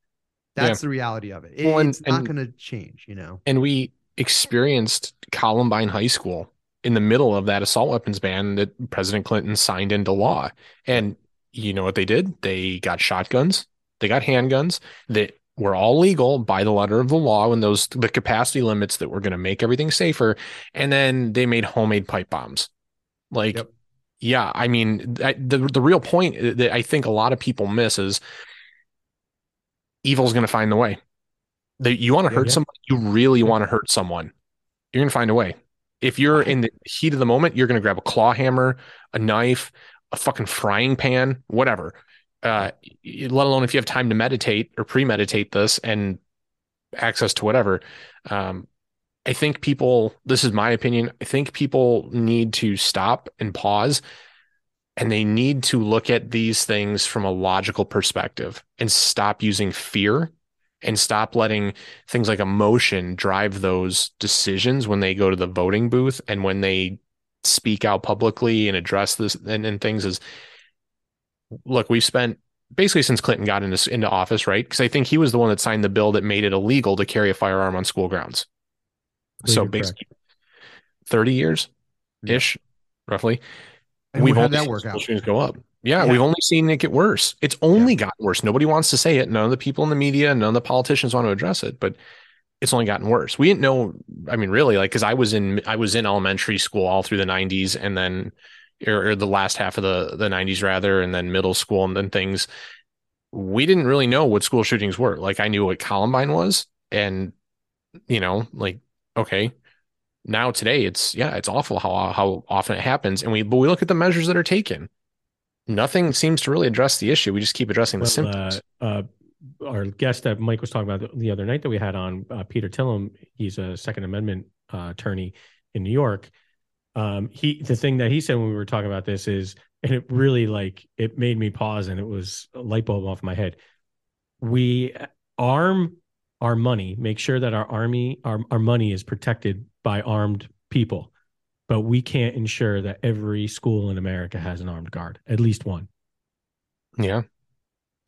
That's the reality of it. It- Well, and- it's not and- gonna change, you know. and we experienced Columbine High School in the middle of that assault weapons ban that President Clinton signed into law. And you know what they did? They got shotguns, they got handguns that were all legal by the letter of the law and those the capacity limits that were going to make everything safer. And then they made homemade pipe bombs. Like, Yep. yeah, I mean, I, the the real point that I think a lot of people miss is evil's going to find the way. That you want to Yeah, hurt yeah. somebody, you really want to hurt someone you're gonna find a way. If you're in the heat of the moment, you're gonna grab a claw hammer, a knife, a fucking frying pan, whatever. Uh, let alone if you have time to meditate or premeditate this and access to whatever. Um, I think people. This is my opinion. I think people need to stop and pause, and they need to look at these things from a logical perspective and stop using fear and stop letting things like emotion drive those decisions when they go to the voting booth and when they speak out publicly and address this and, and things is look we've spent basically since clinton got into, into office right because i think he was the one that signed the bill that made it illegal to carry a firearm on school grounds so you're correct. basically 30 years ish roughly And we've only that work out? shootings go up. Yeah, Yeah. we've only seen it get worse. It's only gotten worse. Nobody wants to say it. None of the people in the media, none of the politicians want to address it, but it's only gotten worse. We didn't know. I mean, really, like because I was in I was in elementary school all through the '90s, and then or, or the last half of the the '90s rather, and then middle school, and then things. We didn't really know what school shootings were. Like I knew what Columbine was, and you know, like okay, now today it's yeah it's awful how how often it happens and we but we look at the measures that are taken nothing seems to really address the issue we just keep addressing the Well, symptoms uh, uh, our guest that Mike was talking about the other night that we had on, uh, Peter Tilem, he's a Second Amendment uh, attorney in New York. Um, he the thing that he said when we were talking about this is, and it really like it made me pause, and it was a light bulb off my head. We arm our money, make sure that our army, our our money is protected by armed people, but we can't ensure that every school in America has an armed guard, at least one. yeah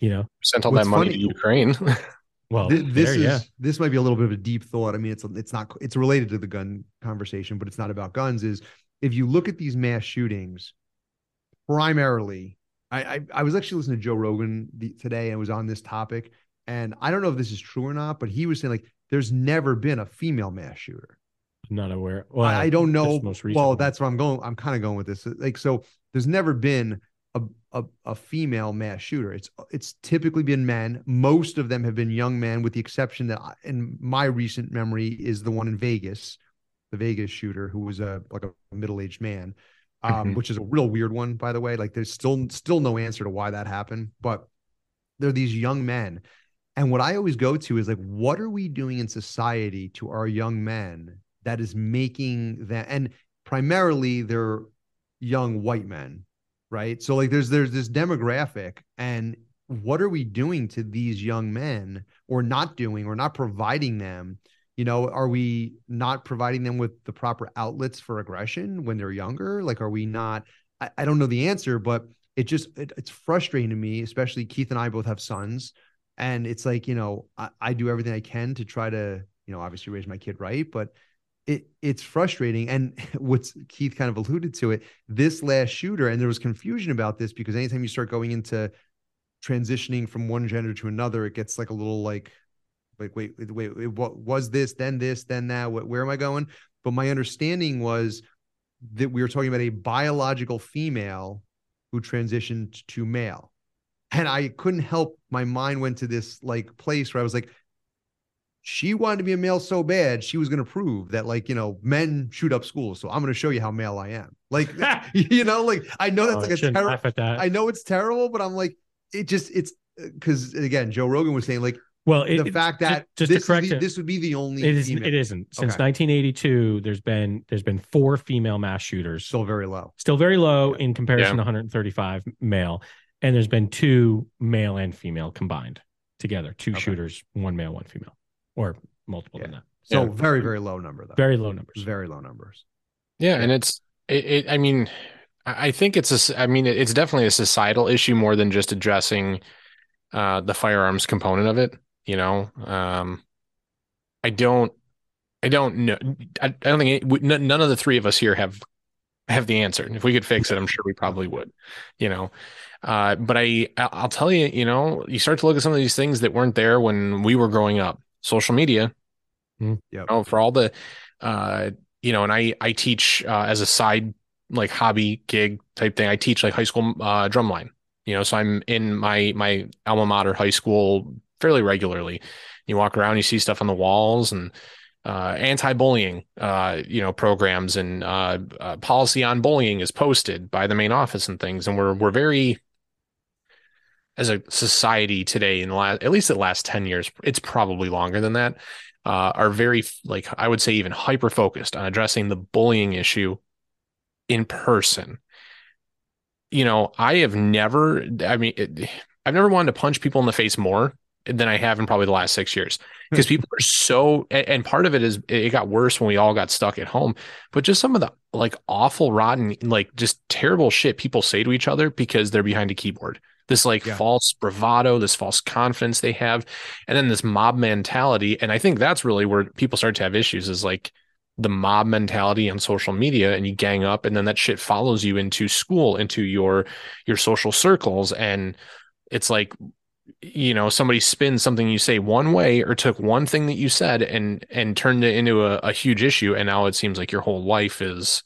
You know, sent all What's that money funny- to ukraine well, Th- this there, is yeah. this might be a little bit of a deep thought. I mean, it's it's not it's related to the gun conversation, but it's not about guns. Is if you look at these mass shootings, primarily, I I, I was actually listening to Joe Rogan the, today and was on this topic, and I don't know if this is true or not, but he was saying like there's never been a female mass shooter. Not aware. Well, I, I don't know. Well, that's where I'm going. I'm kind of going with this. Like, so there's never been a, a a female mass shooter. It's it's typically been men. Most of them have been young men, with the exception that, I- in my recent memory, is the one in Vegas, the Vegas shooter who was a like a middle aged man, um, Mhm. which is a real weird one, by the way. Like, there's still still no answer to why that happened, but they're these young men. And what I always go to is like, what are we doing in society to our young men that is making that? And primarily, they're young white men, right? So like, there's there's this demographic, and what are we doing to these young men, or not doing, or not providing them? You know, are we not providing them with the proper outlets for aggression when they're younger? Like, are we not? I, I don't know the answer, but it just it, it's frustrating to me, especially Keith and I both have sons and it's like you know I, I do everything i can to try to you know obviously raise my kid right but it it's frustrating. And what's keith kind of alluded to it this last shooter and there was confusion about this because anytime you start going into transitioning from one gender to another it gets like a little like like wait wait, wait what was this then this then that what, where am i going? But my understanding was that we were talking about a biological female who transitioned to male. And I couldn't help my mind went to this like place where I was like, she wanted to be a male so bad she was going to prove that like you know men shoot up schools, so I'm going to show you how male I am. Like you know, like I know that's Oh, like a terrible. that. I know it's terrible, but I'm like, it just it's uh, because again, Joe Rogan was saying like Well, the fact that just this, to correct the, it, this would be the only it is female. it isn't since Okay. 1982. There's been there's been four female mass shooters, still very low. still very low in comparison Yeah. to 135 male, and there's been two male and female combined together, two Okay. shooters, one male, one female, or multiple than that. So Yeah. very very low number though. Very low numbers. very low numbers. Yeah, and it's it, it. I mean, I I think it's a. s- I mean, it's definitely a societal issue more than just addressing uh, the firearms component of it. You know, um, I don't. I don't know. I, I don't think it, we- none none of the three of us here have have the answer. And if we could fix it, I'm sure we probably would. You know, uh, but I I- I'll tell you, you know, you start to look at some of these things that weren't there when we were growing up. Social media, Yep. Oh, for all the, uh, you know, and I I teach uh, as a side like hobby gig type thing. I teach like high school uh, drumline. You know, so I'm in my my alma mater high school fairly regularly. You walk around, you see stuff on the walls and uh, anti-bullying, uh, you know, programs and uh, uh, policy on bullying is posted by the main office and things. And we're we're very as a society today in the last at least the last 10 years it's probably longer than that uh, are very like I would say even hyper focused on addressing the bullying issue in person. You know, I have never. I mean, it, I've never wanted to punch people in the face more than I have in probably the last six years because people are so. And, and part of it is it got worse when we all got stuck at home. But just some of the like awful, rotten, like just terrible shit people say to each other because they're behind a keyboard. This like Yeah. false bravado, this false confidence they have and then this mob mentality and i think that's really where people start to have issues is like the mob mentality on social media and you gang up and then that shit follows you into school into your your social circles and it's like you know somebody spins something you say one way or took one thing that you said and and turned it into a, a huge issue and now it seems like your whole life is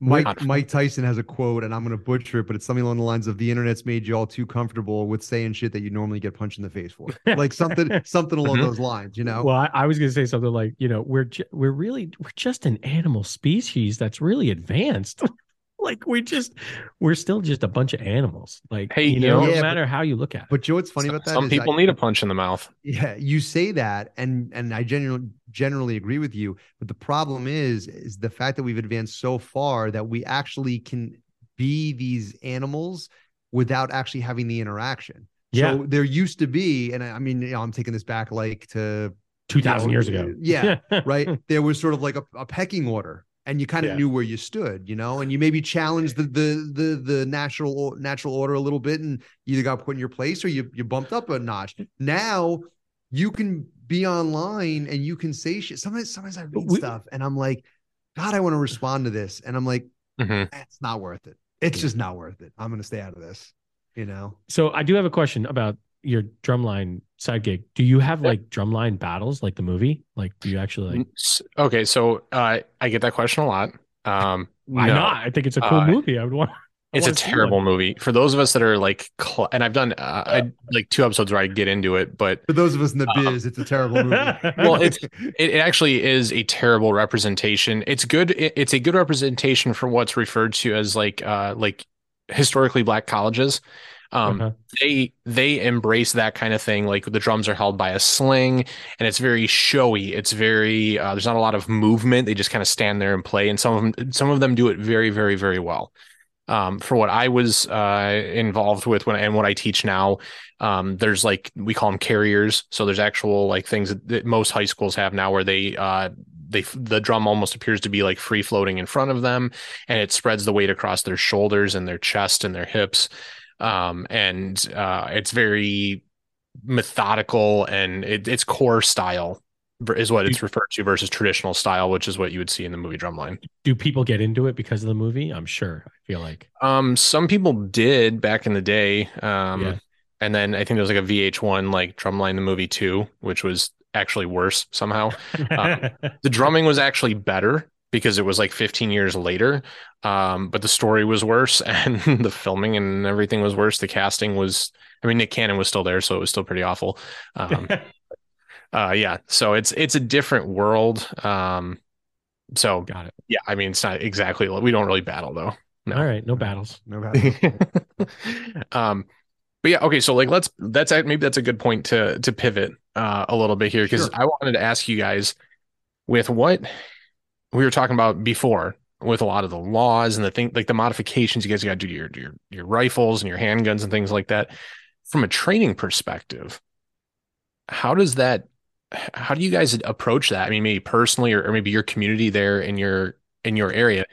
Mike Mike Tyson has a quote, and I'm going to butcher it, but it's something along the lines of the internet's made you all too comfortable with saying shit that you normally get punched in the face for, like something something along Mhm. those lines. You know, Well, I, I was going to say something like, you know, we're ju- we're really we're just an animal species that's really advanced. like we just we're still just a bunch of animals. Like Hey, you you know, know- no Yeah, but- matter how you look at it. but you know what's funny about that? some is people I- need a punch in the mouth Yeah, you say that, and and I generally generally agree with you. But the problem is, is the fact that we've advanced so far that we actually can be these animals without actually having the interaction. Yeah. So there used to be, and I, mean, you know, I'm taking this back like to Two thousand know, years ago. yeah, right. There was sort of like a, a pecking order, and you kind of Yeah. knew where you stood, you know, and you maybe challenged the the the the natural natural order a little bit, and either got put in your place or you you bumped up a notch. Now you can be online and you can say shit. Sometimes sometimes I read we- stuff and I'm like, God, I want to respond to this, and I'm like, Mhm. "Eh, it's not worth it. It's just not worth it. I'm gonna stay out of this, you know. So I do have a question about your drumline side gig. Do you have Yeah. like drumline battles like the movie? Like do you actually like okay so uh i get that question a lot um why no. not? I think it's a cool Uh, movie. I would want I It's a terrible one. movie for those of us that are like, cl- and I've done uh, I like two episodes where I get into it, but For those of us in the biz, it's a terrible movie. well, it's it, it actually is a terrible representation. It's good. It, it's a good representation for what's referred to as like uh like historically black colleges. Um, Uh-huh. they they embrace that kind of thing. Like the drums are held by a sling, and it's very showy. It's very uh, there's not a lot of movement. They just kind of stand there and play, and some of them some of them do it very very very well. Um, for what I was uh, involved with when and what I teach now, um, there's like we call them carriers. So there's actual like things that, most high schools have now where they uh, they the drum almost appears to be like free floating in front of them, and it spreads the weight across their shoulders and their chest and their hips um, and uh, it's very methodical and it, it's core style is what it's referred to versus traditional style, which is what you would see in the movie Drumline. Do people get into it because of the movie? I'm sure. I feel like. Um, some people did back in the day. Um, Yeah. and then I think there was like a VH1 like Drumline the movie two, which was actually worse somehow. Um, the drumming was actually better because it was like 15 years later um but the story was worse and the filming and everything was worse the casting was i mean nick cannon was still there so it was still pretty awful um uh yeah so it's it's a different world um so Got it. yeah i mean it's not exactly we don't really battle though No. All right. No battles. No bad. um but yeah, okay. So like, let's that's maybe that's a good point to to pivot uh, a little bit here because Sure. I wanted to ask you guys with what we were talking about before with a lot of the laws and the thing like the modifications you guys got to do to your your your rifles and your handguns and things like that. From a training perspective, how does that? How do you guys approach that? I mean, maybe personally, or, or maybe your community there in your in your area.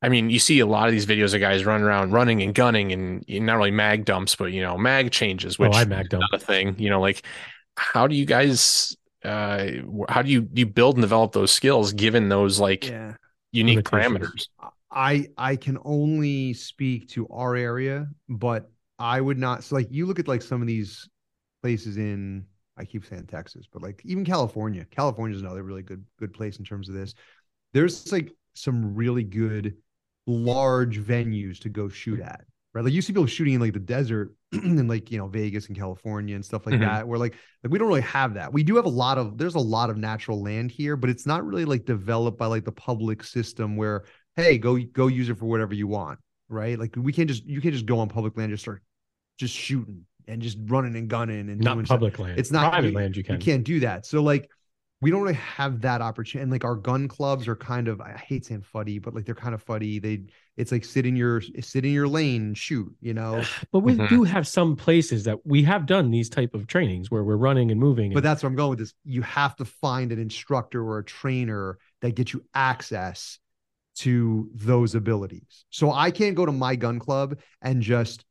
I mean, you see a lot of these videos of guys running around, running and gunning, and not only mag dumps, but you know, mag changes, which oh, I is magged them. not a thing. You know, like how do you guys, uh, how do you you build and develop those skills given those like Yeah. unique parameters? I I can only speak to our area, but I would not so like you look at like some of these places in I keep saying Texas, but like even California. California is another really good good place in terms of this. There's like some really good large venues to go shoot at. Right. Like you see people shooting in like the desert in like, you know, Vegas and California and stuff like Mhm. that. Where like like we don't really have that. We do have a lot of there's a lot of natural land here, but it's not really like developed by like the public system where hey, go go use it for whatever you want, right? Like we can't just you can't just go on public land and just start just shooting and just running and gunning and Not doing stuff. public land. It's not- private you- land. You can. You can't do that. So like we don't really have that opportunity. And like our gun clubs are kind of I hate saying fuddy, but like they're kind of fuddy. They it's like sit in your sit in your lane and shoot, you know. But we Mhm. do have some places that we have done these type of trainings where we're running and moving. But and- that's where I'm going with this. You have to find an instructor or a trainer that gets you access to those abilities. So I can't go to my gun club and just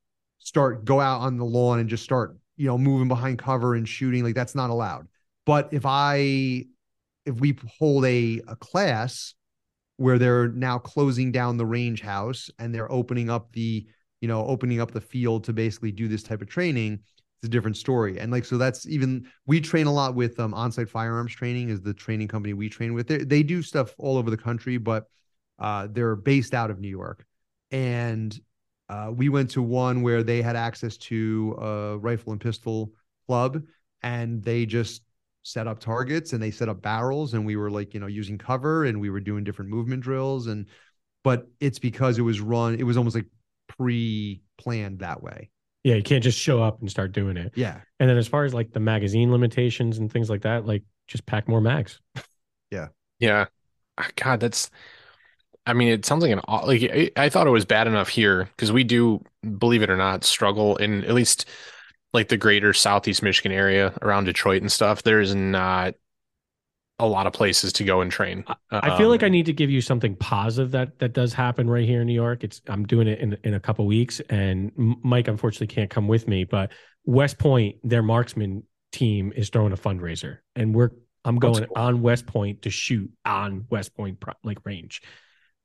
start go out on the lawn and just start, you know, moving behind cover and shooting. Like that's not allowed. But if I if we hold a a class where they're now closing down the range house and they're opening up the, you know, opening up the field to basically do this type of training, it's a different story. And like, so that's even, we train a lot with um, onsite firearms training is the training company we train with. They, they do stuff all over the country, but uh, they're based out of New York. And uh, we went to one where they had access to a rifle and pistol club and they just set up targets and they set up barrels and we were like, you know, using cover and we were doing different movement drills. And, but it's because it was run, it was almost like pre planned that way. yeah, you can't just show up and start doing it. Yeah. And then as far as like the magazine limitations and things like that, like just pack more mags. Yeah. Yeah. God, that's. I mean, it sounds like an like I, I thought it was bad enough here because we do, believe it or not, struggle in at least like the greater Southeast Michigan area around Detroit and stuff. There's not a lot of places to go and train. I feel like I Um, need to give you something positive that that does happen right here in New York. It's I'm doing it in in a couple weeks, and Mike unfortunately can't come with me. But West Point, their marksman team is throwing a fundraiser, and we're I'm going cool. on West Point to shoot on West Point like range.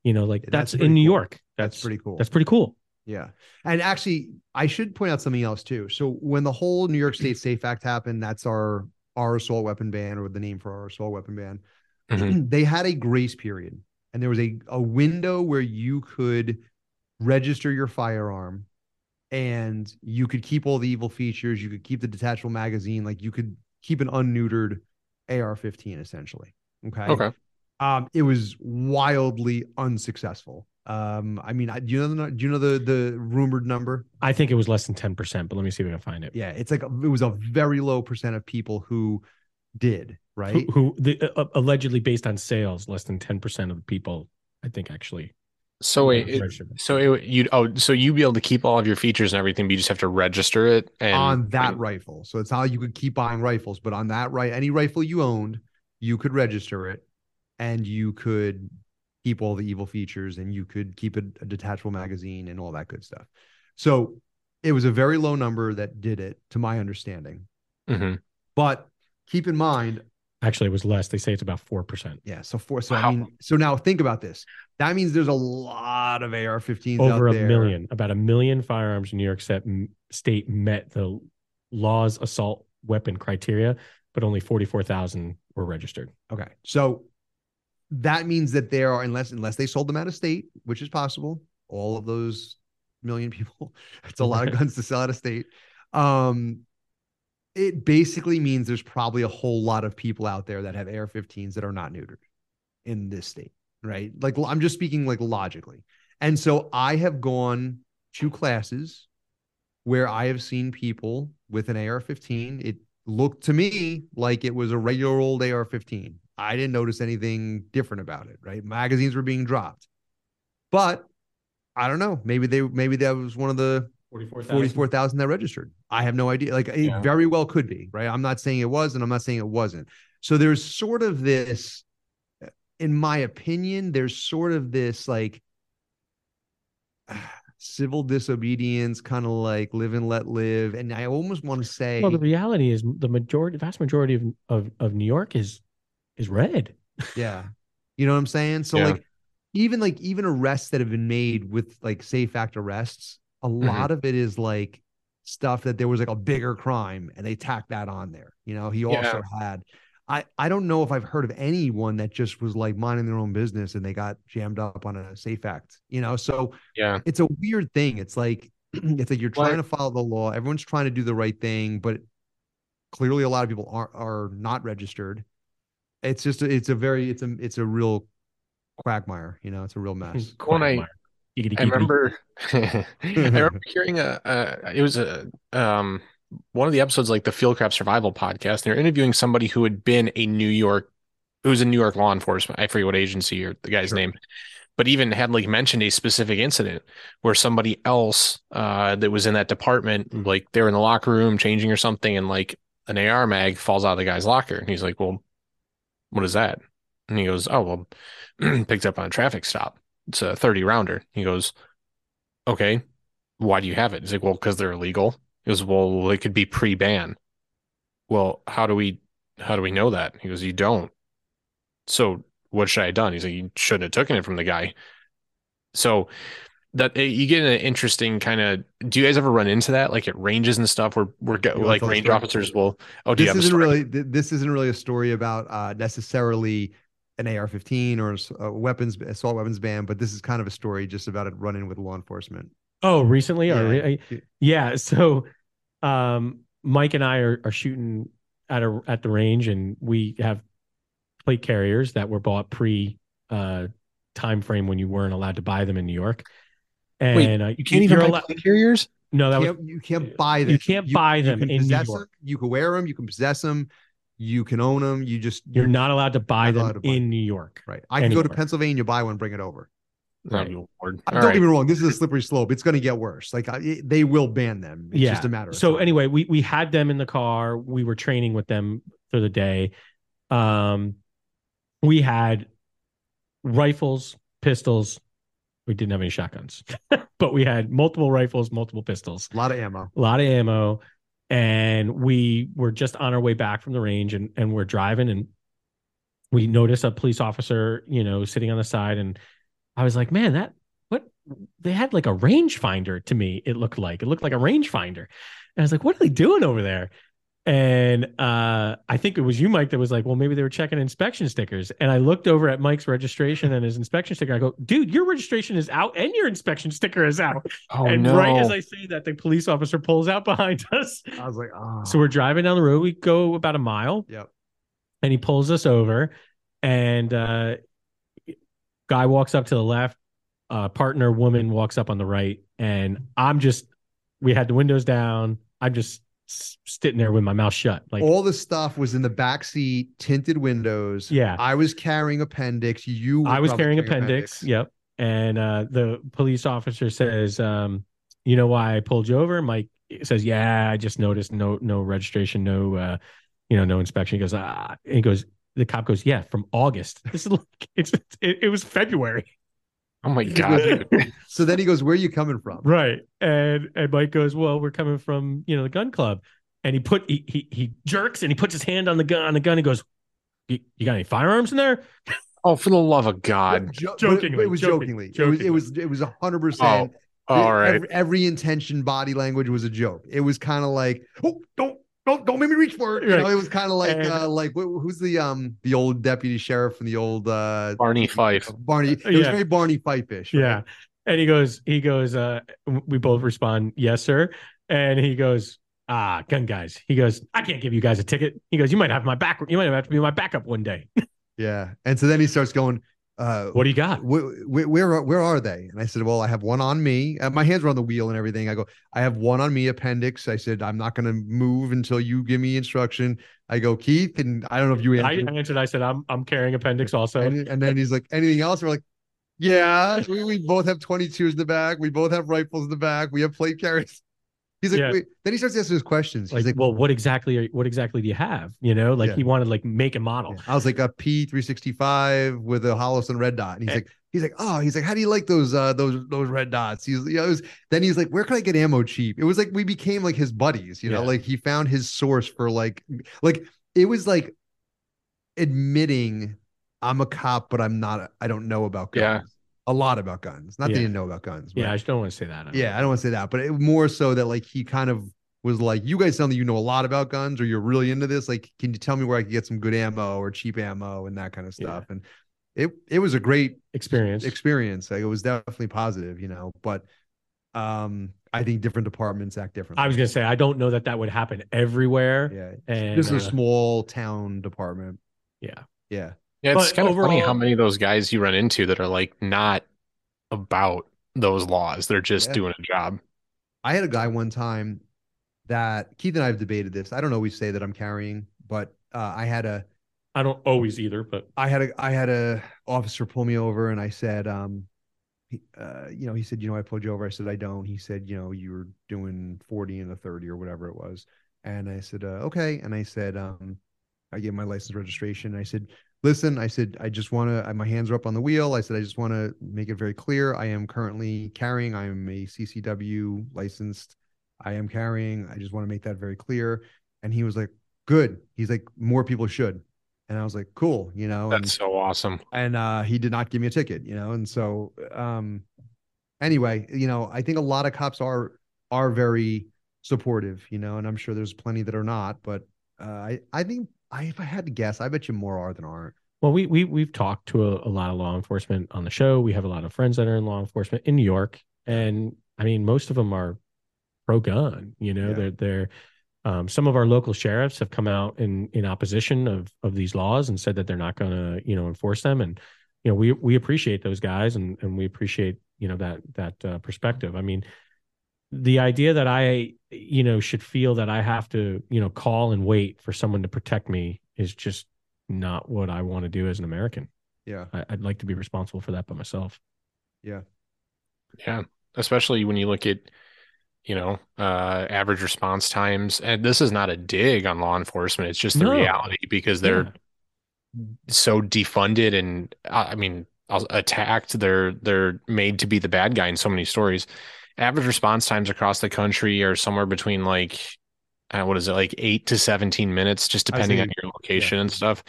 You know, like that's, that's in New cool. York. That's, That's pretty cool. That's pretty cool. Yeah. And actually, I should point out something else too. So when the whole New York State Safe Act happened, that's our our assault weapon ban or the name for our assault weapon ban. Mhm. they had a grace period and there was a, a window where you could register your firearm and you could keep all the evil features. You could keep the detachable magazine. Like you could keep an unneutered AR-15 essentially. Okay. Okay. Um, it was wildly unsuccessful. Um, I mean, I, do you know the do you know the the rumored number? I think it was less than ten percent, but let me see if I can find it. Yeah, it's like a, it was a very low percent of people who did right. Who, who the, uh, allegedly based on sales, less than ten percent of the people, I think, actually. So wait, uh, it, registered. so it, you oh, so you'd be able to keep all of your features and everything, but you just have to register it and on that and- rifle. So it's how you could keep buying rifles, but on that right, any rifle you owned, you could register it, and you could keep all the evil features, and you could keep a, a detachable magazine and all that good stuff. So it was a very low number that did it, to my understanding. Mhm. But keep in mind, Actually, it was less. They say it's about four percent. yeah. So for so Wow. I mean, so now think about this. That means there's a lot of AR-15s Over out a there. million, about a million firearms in New York State, state met the law's assault weapon criteria, but only forty-four thousand were registered. Okay. So that means that there are unless unless they sold them out of state, which is possible, all of those million people, it's a lot of guns to sell out of state. Um it basically means there's probably a whole lot of people out there that have AR-15s that are not neutered in this state, right? Like I'm just speaking like logically. And so I have gone to classes where I have seen people with an AR-15. It looked to me like it was a regular old AR-15. I didn't notice anything different about it. Right, magazines were being dropped, but I don't know. Maybe they maybe that was one of the 44,000 that registered. I have no idea. Like it Yeah. very well could be, right? I'm not saying it was and I'm not saying it wasn't. So there's sort of this in my opinion, there's sort of this like civil disobedience, kind of like live and let live. And I almost want to say Well, the reality is the majority, vast majority of, of, of New York is is red. Yeah. You know what I'm saying? So Yeah. like even like even arrests that have been made with like safe act arrests, a mm-hmm. lot of it is like stuff that there was like a bigger crime and they tacked that on there. You know, he also had I I don't know if I've heard of anyone that just was like minding their own business and they got jammed up on a safe act, you know. So Yeah. it's a weird thing. It's like it's like you're trying Well, to follow the law. Everyone's trying to do the right thing, but clearly a lot of people are are not registered. It's just a, it's a very it's a it's a real quagmire. You know, it's a real mess. When I- Quagmire. I remember, I remember hearing a, a it was a um one of the episodes like the Fieldcraft Survival podcast. They're interviewing somebody who had been a New York, who was in New York law enforcement. I forget what agency or the guy's Sure. name, but even had like mentioned a specific incident where somebody else uh that was in that department, like they're in the locker room changing or something, and like an AR mag falls out of the guy's locker, and he's like, "Well, what is that?" And he goes, "Oh, well, picked up on a traffic stop." it's a 30 rounder. He goes, okay, why do you have it? He's like, well, because they're illegal. He goes, well, it could be pre-ban. Well, how do we how do we know that? He goes, you don't. So what should I have done? He's like, you shouldn't have taken it from the guy. So that eh, you get an interesting kind of. Do you guys ever run into that, like at ranges and stuff, where we're You wanna like range story? officers will? Oh, do you this have a isn't story? really this isn't really a story about uh, necessarily an AR-15 or s- a weapons assault weapons ban, but this is kind of a story just about it running with law enforcement. Oh, recently? Or, Yeah. uh, yeah. So, um, Mike and I are, are shooting at a at the range, and we have plate carriers that were bought pre uh, time frame when you weren't allowed to buy them in New York. And Wait, uh, You can't even you're buy allo- carriers. No, that You can't, you can't buy them. you can't buy them in New York. them, You can wear them. You can possess them. You can own them. You just you're not allowed to buy them to buy in New York. right. I can go to anywhere. Pennsylvania, buy one, bring it over. Right. you Lord. All Don't right. get me wrong. This is a slippery slope. It's going to get worse. Like I, it- they will ban them. It's yeah. just a matter. Of so time. anyway, we we had them in the car. We were training with them for the day. Um, we had rifles, pistols. We didn't have any shotguns, but we had multiple rifles, multiple pistols, a lot of ammo. a lot of ammo, and we were just on our way back from the range, and and we're driving, and we noticed a police officer, you know, sitting on the side, and I was like, man, that what they had like a rangefinder to me. It looked like it looked like a rangefinder, and I was like, what are they doing over there? And uh, I think it was you, Mike, that was like, well, maybe they were checking inspection stickers. And I looked over at Mike's registration and his inspection sticker. I go, dude, your registration is out and your inspection sticker is out. Oh and no. right as I say that, the police officer pulls out behind us. I was like, oh. So we're driving down the road. We go about a mile Yep. and he pulls us over and uh guy walks up to the left uh partner woman walks up on the right and i'm just we had the windows down i'm just sitting there with my mouth shut like all the stuff was in the back seat, tinted windows. Yeah. I was carrying appendix. You, were i was probably carrying appendix. yep. And uh the police officer says um you know why i pulled you over? Mike says yeah i just noticed no no registration no uh you know no inspection. He goes ah and he goes the cop goes yeah from august. This is like it's it, it was february oh my god. So then he goes, "Where are you coming from?" Right. And and Mike goes, Well, we're coming from, you know, the gun club. And he put he he, he jerks and he puts his hand on the gun on the gun. He goes, You, you got any firearms in there? oh, for the love of God. Jo- Jokingly, it was joking- jokingly. It was it was it a hundred Oh, percent. All right. Every, every intention, body language was a joke. It was kind of like, oh, don't don't don't make me reach for it. You know, it was kind of like And- uh, like who's the um the old deputy sheriff from the old uh Barney Fife. Barney. It was Yeah. very Barney Fife-ish. right? Yeah. And he goes, he goes, uh, we both respond, Yes, sir. And he goes, Ah, gun guys. He goes, I can't give you guys a ticket. He goes, You might have my back, you might have to be my backup one day. Yeah. And so then he starts going, uh, What do you got? where, where where are, where are they? And I said, well, I have one on me. Uh, my hands are on the wheel and everything. I go, I have one on me, appendix. I said, I'm not going to move until you give me instruction. I go, Keith, and I don't know if you answered. I answered. answered. I said, "I'm I'm carrying appendix also." and, and then he's like, anything else? We're like, yeah, we, we both have 22s in the back. We both have rifles in the back. We have plate carriers. He's like, Yeah. wait. Then he starts asking us questions. He's like, like, well, what exactly? Are, what exactly do you have? You know, like Yeah. he wanted like make a model. Yeah. I was like a P three sixty five with a Holosun red dot, and he's Eh. like, he's like, oh, he's like, how do you like those uh those those red dots? He's you know, it was, then he's like, where can I get ammo cheap? It was like we became like his buddies, you know, Yeah. like he found his source for like like it was like admitting I'm a cop, but I'm not. I don't know about guns. Yeah. A lot about guns. Not that Yeah. he didn't know about guns. Yeah, I just don't want to say that. yeah, I don't want to say that, but it, more so that like he kind of was like, you guys sound like you know a lot about guns or you're really into this. Like, can you tell me where I can get some good ammo or cheap ammo and that kind of Yeah. stuff? And it it was a great experience. experience. Like, it was definitely positive, you know. But um, I think different departments act differently. I was gonna say I don't know that that would happen everywhere. yeah, And this is uh, a small town department. yeah, Yeah, Yeah, it's But kind of funny how many of those guys you run into that are like not about those laws. They're just Yeah. doing a job. I had a guy one time that Keith and I have debated this. I don't always say that I'm carrying, but uh, I had a I don't always either, but I had a I had a officer pull me over and I said, um, he, uh, you know, he said, you know, I pulled you over. I said, I don't. He said, you know, you were doing 40 and a 30 or whatever it was. And I said, uh, okay. And I said, um, I gave my license registration. I said, listen, I said, I just want to, my hands are up on the wheel. I said, I just want to make it very clear. I am currently carrying. I am a CCW licensed. I am carrying. I just want to make that very clear. And he was like, good. He's like, more people should. And I was like, cool, you know, and That's so awesome. and uh he did not give me a ticket you know and so um anyway you know i think a lot of cops are are very supportive you know and i'm sure there's plenty that are not but uh i i think i if i had to guess i bet you more are than aren't well, we we we've talked to a, a lot of law enforcement on the show. We have a lot of friends that are in law enforcement in New York, and I mean, most of them are pro gun. You know, Yeah. they're they're um, some of our local sheriffs have come out in in opposition of of these laws and said that they're not going to you know enforce them. And you know, we we appreciate those guys and and we appreciate you know that that uh, perspective. I mean, the idea that I you know should feel that I have to you know call and wait for someone to protect me is just not what I want to do as an American. yeah I, I'd like to be responsible for that by myself. Yeah. Yeah. Especially when you look at, you know, uh, average response times. And this is not a dig on law enforcement. It's just the No. reality because they're Yeah. so defunded and uh, I mean uh, attacked. They're they're made to be the bad guy in so many stories. Average response times across the country are somewhere between like uh, what is it like eight to seventeen minutes, just depending on your location and stuff.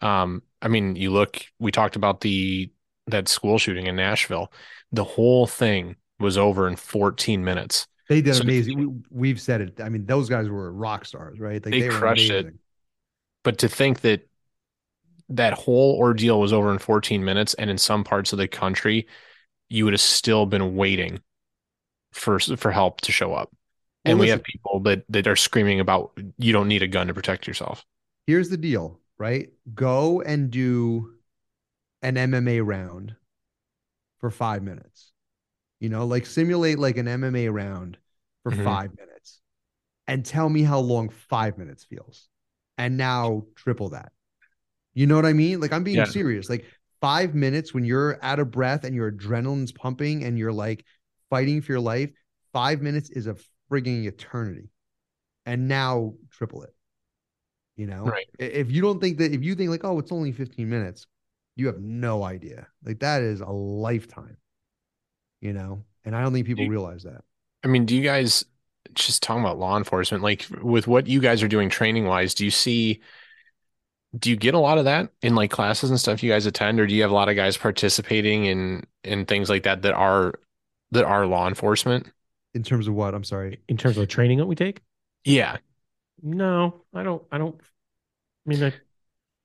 Um, I mean, you look. We talked about the that school shooting in Nashville. The whole thing was over in fourteen minutes. they did So- amazing we, we've said it i mean those guys were rock stars right like They were crushed it. But to think that that whole ordeal was over in 14 minutes, and in some parts of the country, you would have still been waiting for for help to show up. Well, and we have people that that are screaming about you don't need a gun to protect yourself. here's the deal, right? Go and do an MMA round for five minutes. You know, like simulate like an MMA round for Mhm. five minutes and tell me how long five minutes feels. And now triple that. You know what I mean? Like I'm being Yeah. serious. Like five minutes when you're out of breath and your adrenaline's pumping and you're like fighting for your life, five minutes is a frigging eternity. And now triple it. You know, Right. If you don't think that, if you think like, oh, it's only 15 minutes, you have no idea. Like that is a lifetime, you know? And I don't think people You- realize that. I mean, do you guys just talking about law enforcement, like with what you guys are doing training wise, do you see do you get a lot of that in like classes and stuff you guys attend, or do you have a lot of guys participating in in things like that that are that are law enforcement? In terms of what? I'm sorry. In terms of the training that we take, Yeah. no, I don't. I don't. I mean, I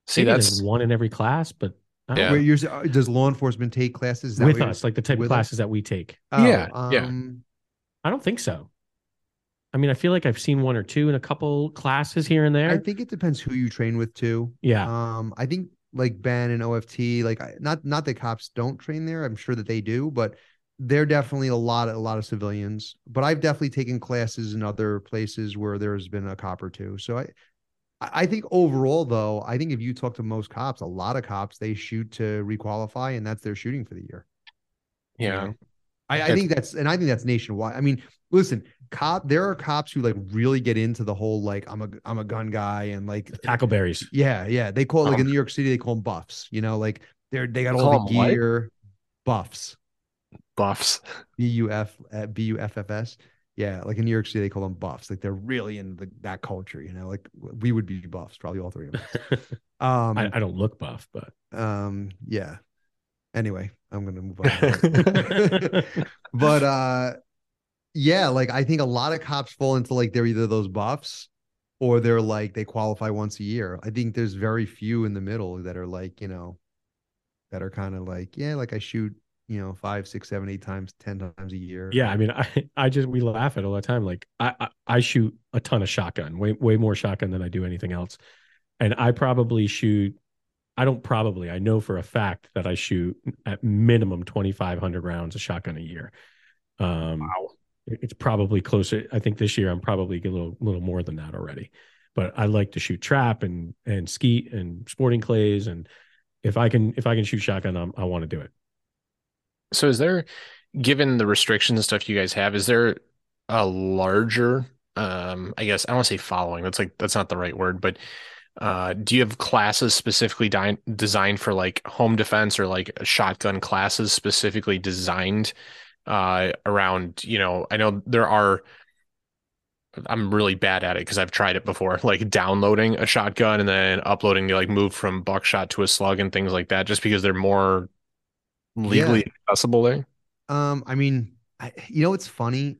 See, that's one in every class, but Yeah. Wait, you're, uh, does law enforcement take classes? Is that with us, like the type of with us? classes that we take. Oh, Yeah, yeah. um, I don't think so. I mean, I feel like I've seen one or two in a couple classes here and there. I think it depends who you train with too. yeah, Um, I think like Ben and OFT. Like I- not not that cops don't train there. I'm sure that they do, but they're definitely a lot a lot of civilians. But I've definitely taken classes in other places where there's been a cop or two. So I I think overall though, I think if you talk to most cops, a lot of cops they shoot to requalify and that's their shooting for the year. you Yeah. know? I, I think that's and I think that's nationwide. I mean, listen, cop there are cops who like really get into the whole like I'm a I'm a gun guy and like Tackleberries. yeah, yeah. They call it like in Um, New York City, they call them buffs. You know, like they're they got all the 'em what? gear, buffs, Buffs. B U F uh, B U F F S. Yeah, like in New York City, they call them buffs. Like they're really in the, that culture. You know, like we would be buffs, probably all three of us. Um, I, I don't look buff, but um, yeah. Anyway, I'm gonna move on. but uh, yeah, like I think a lot of cops fall into like they're either those buffs or they're like they qualify once a year. I think there's very few in the middle that are like, you know, that are kind of like, yeah, like I shoot, you know, five, six, seven, eight times, ten times a year. yeah, I mean, I, I just we laugh at it all the time. Like I, I I shoot a ton of shotgun, way way more shotgun than I do anything else, and I probably shoot. I don't probably. I know for a fact that I shoot at minimum twenty five hundred rounds of shotgun a year. Um, Wow. It's probably closer. I think this year I'm probably a little little more than that already. But I like to shoot trap and and skeet and sporting clays and if I can if I can shoot shotgun, I'm, I want to do it. So is there, given the restrictions and stuff you guys have, is there a larger, um, I guess I don't want to say following. That's like that's not the right word, but uh, do you have classes specifically di designed for like home defense or like shotgun classes specifically designed uh around, you know, I know there are I'm really bad at it because I've tried it before, like downloading a shotgun and then uploading to like move from buckshot to a slug and things like that, just because they're more legally accessible there. Um, I mean, I, you know, it's funny.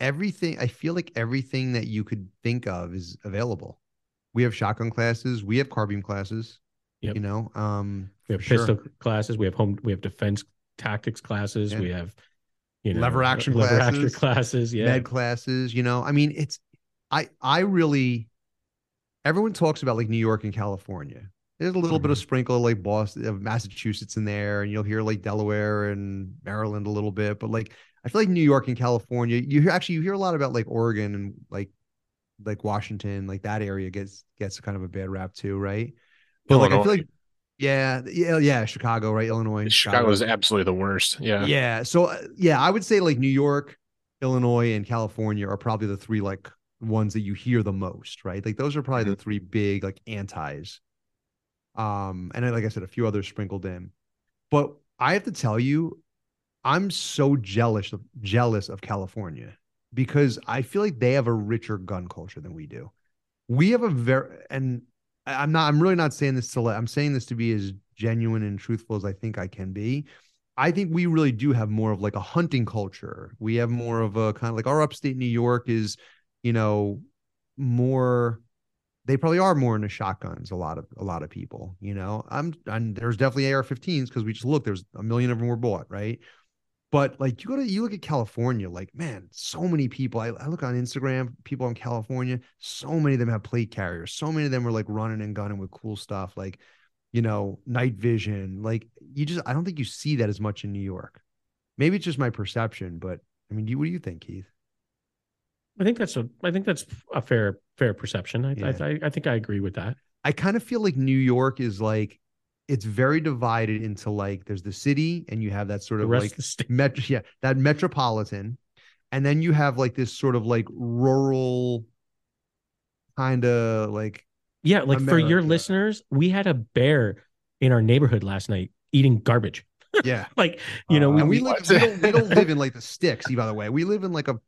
Everything I feel like everything that you could think of is available. We have shotgun classes, we have carbine classes. Yep. You know, um, We have for sure. pistol classes. We have home. We have defense tactics classes. Yeah. We have, you know, Lever action lever action classes, classes. Yeah, med classes. You know, I mean, it's I I really everyone talks about like New York and California. There's a little bit of Mm-hmm. sprinkle of like Boston, of Massachusetts in there, and you'll hear like Delaware and Maryland a little bit. But like I feel like New York and California, you hear actually you hear a lot about like Oregon and like like Washington, like that area gets gets kind of a bad rap too, right? But like I feel like yeah, yeah, yeah, Chicago, right? Illinois, Chicago is absolutely the worst. Yeah. yeah. So uh, yeah, I would say like New York, Illinois, and California are probably the three like ones that you hear the most, right? Like those are probably the three big like antis. Um, and like I said, a few others sprinkled in. But I have to tell you, I'm so jealous of jealous of California because I feel like they have a richer gun culture than we do. We have a very and I'm not I'm really not saying this to let I'm saying this to be as genuine and truthful as I think I can be. I think we really do have more of like a hunting culture. We have more of a kind of like our upstate New York is, you know, more they probably are more into shotguns a lot of a lot of people you know? I'm and there's definitely ar-15s because we just look there's a million of them were bought right? But like you go to you look at california like man so many people I, I look on instagram people in california so many of them have plate carriers so many of them are like running and gunning with cool stuff like you know night vision like you just i don't think you see that as much in new york. Maybe it's just my perception but i mean do what do you think keith I think that's a. I think that's a fair fair perception. I Yeah. I, I think I agree with that. I kind of feel like New York is like it's very divided into like there's the city and you have that sort of like of metro yeah that metropolitan and then you have like this sort of like rural kind of like Yeah, like for your listeners, we had a bear in our neighborhood last night eating garbage. yeah Like you know, Uh, we, we we- live we don't, we don't live in like the sticks by the way we live in like a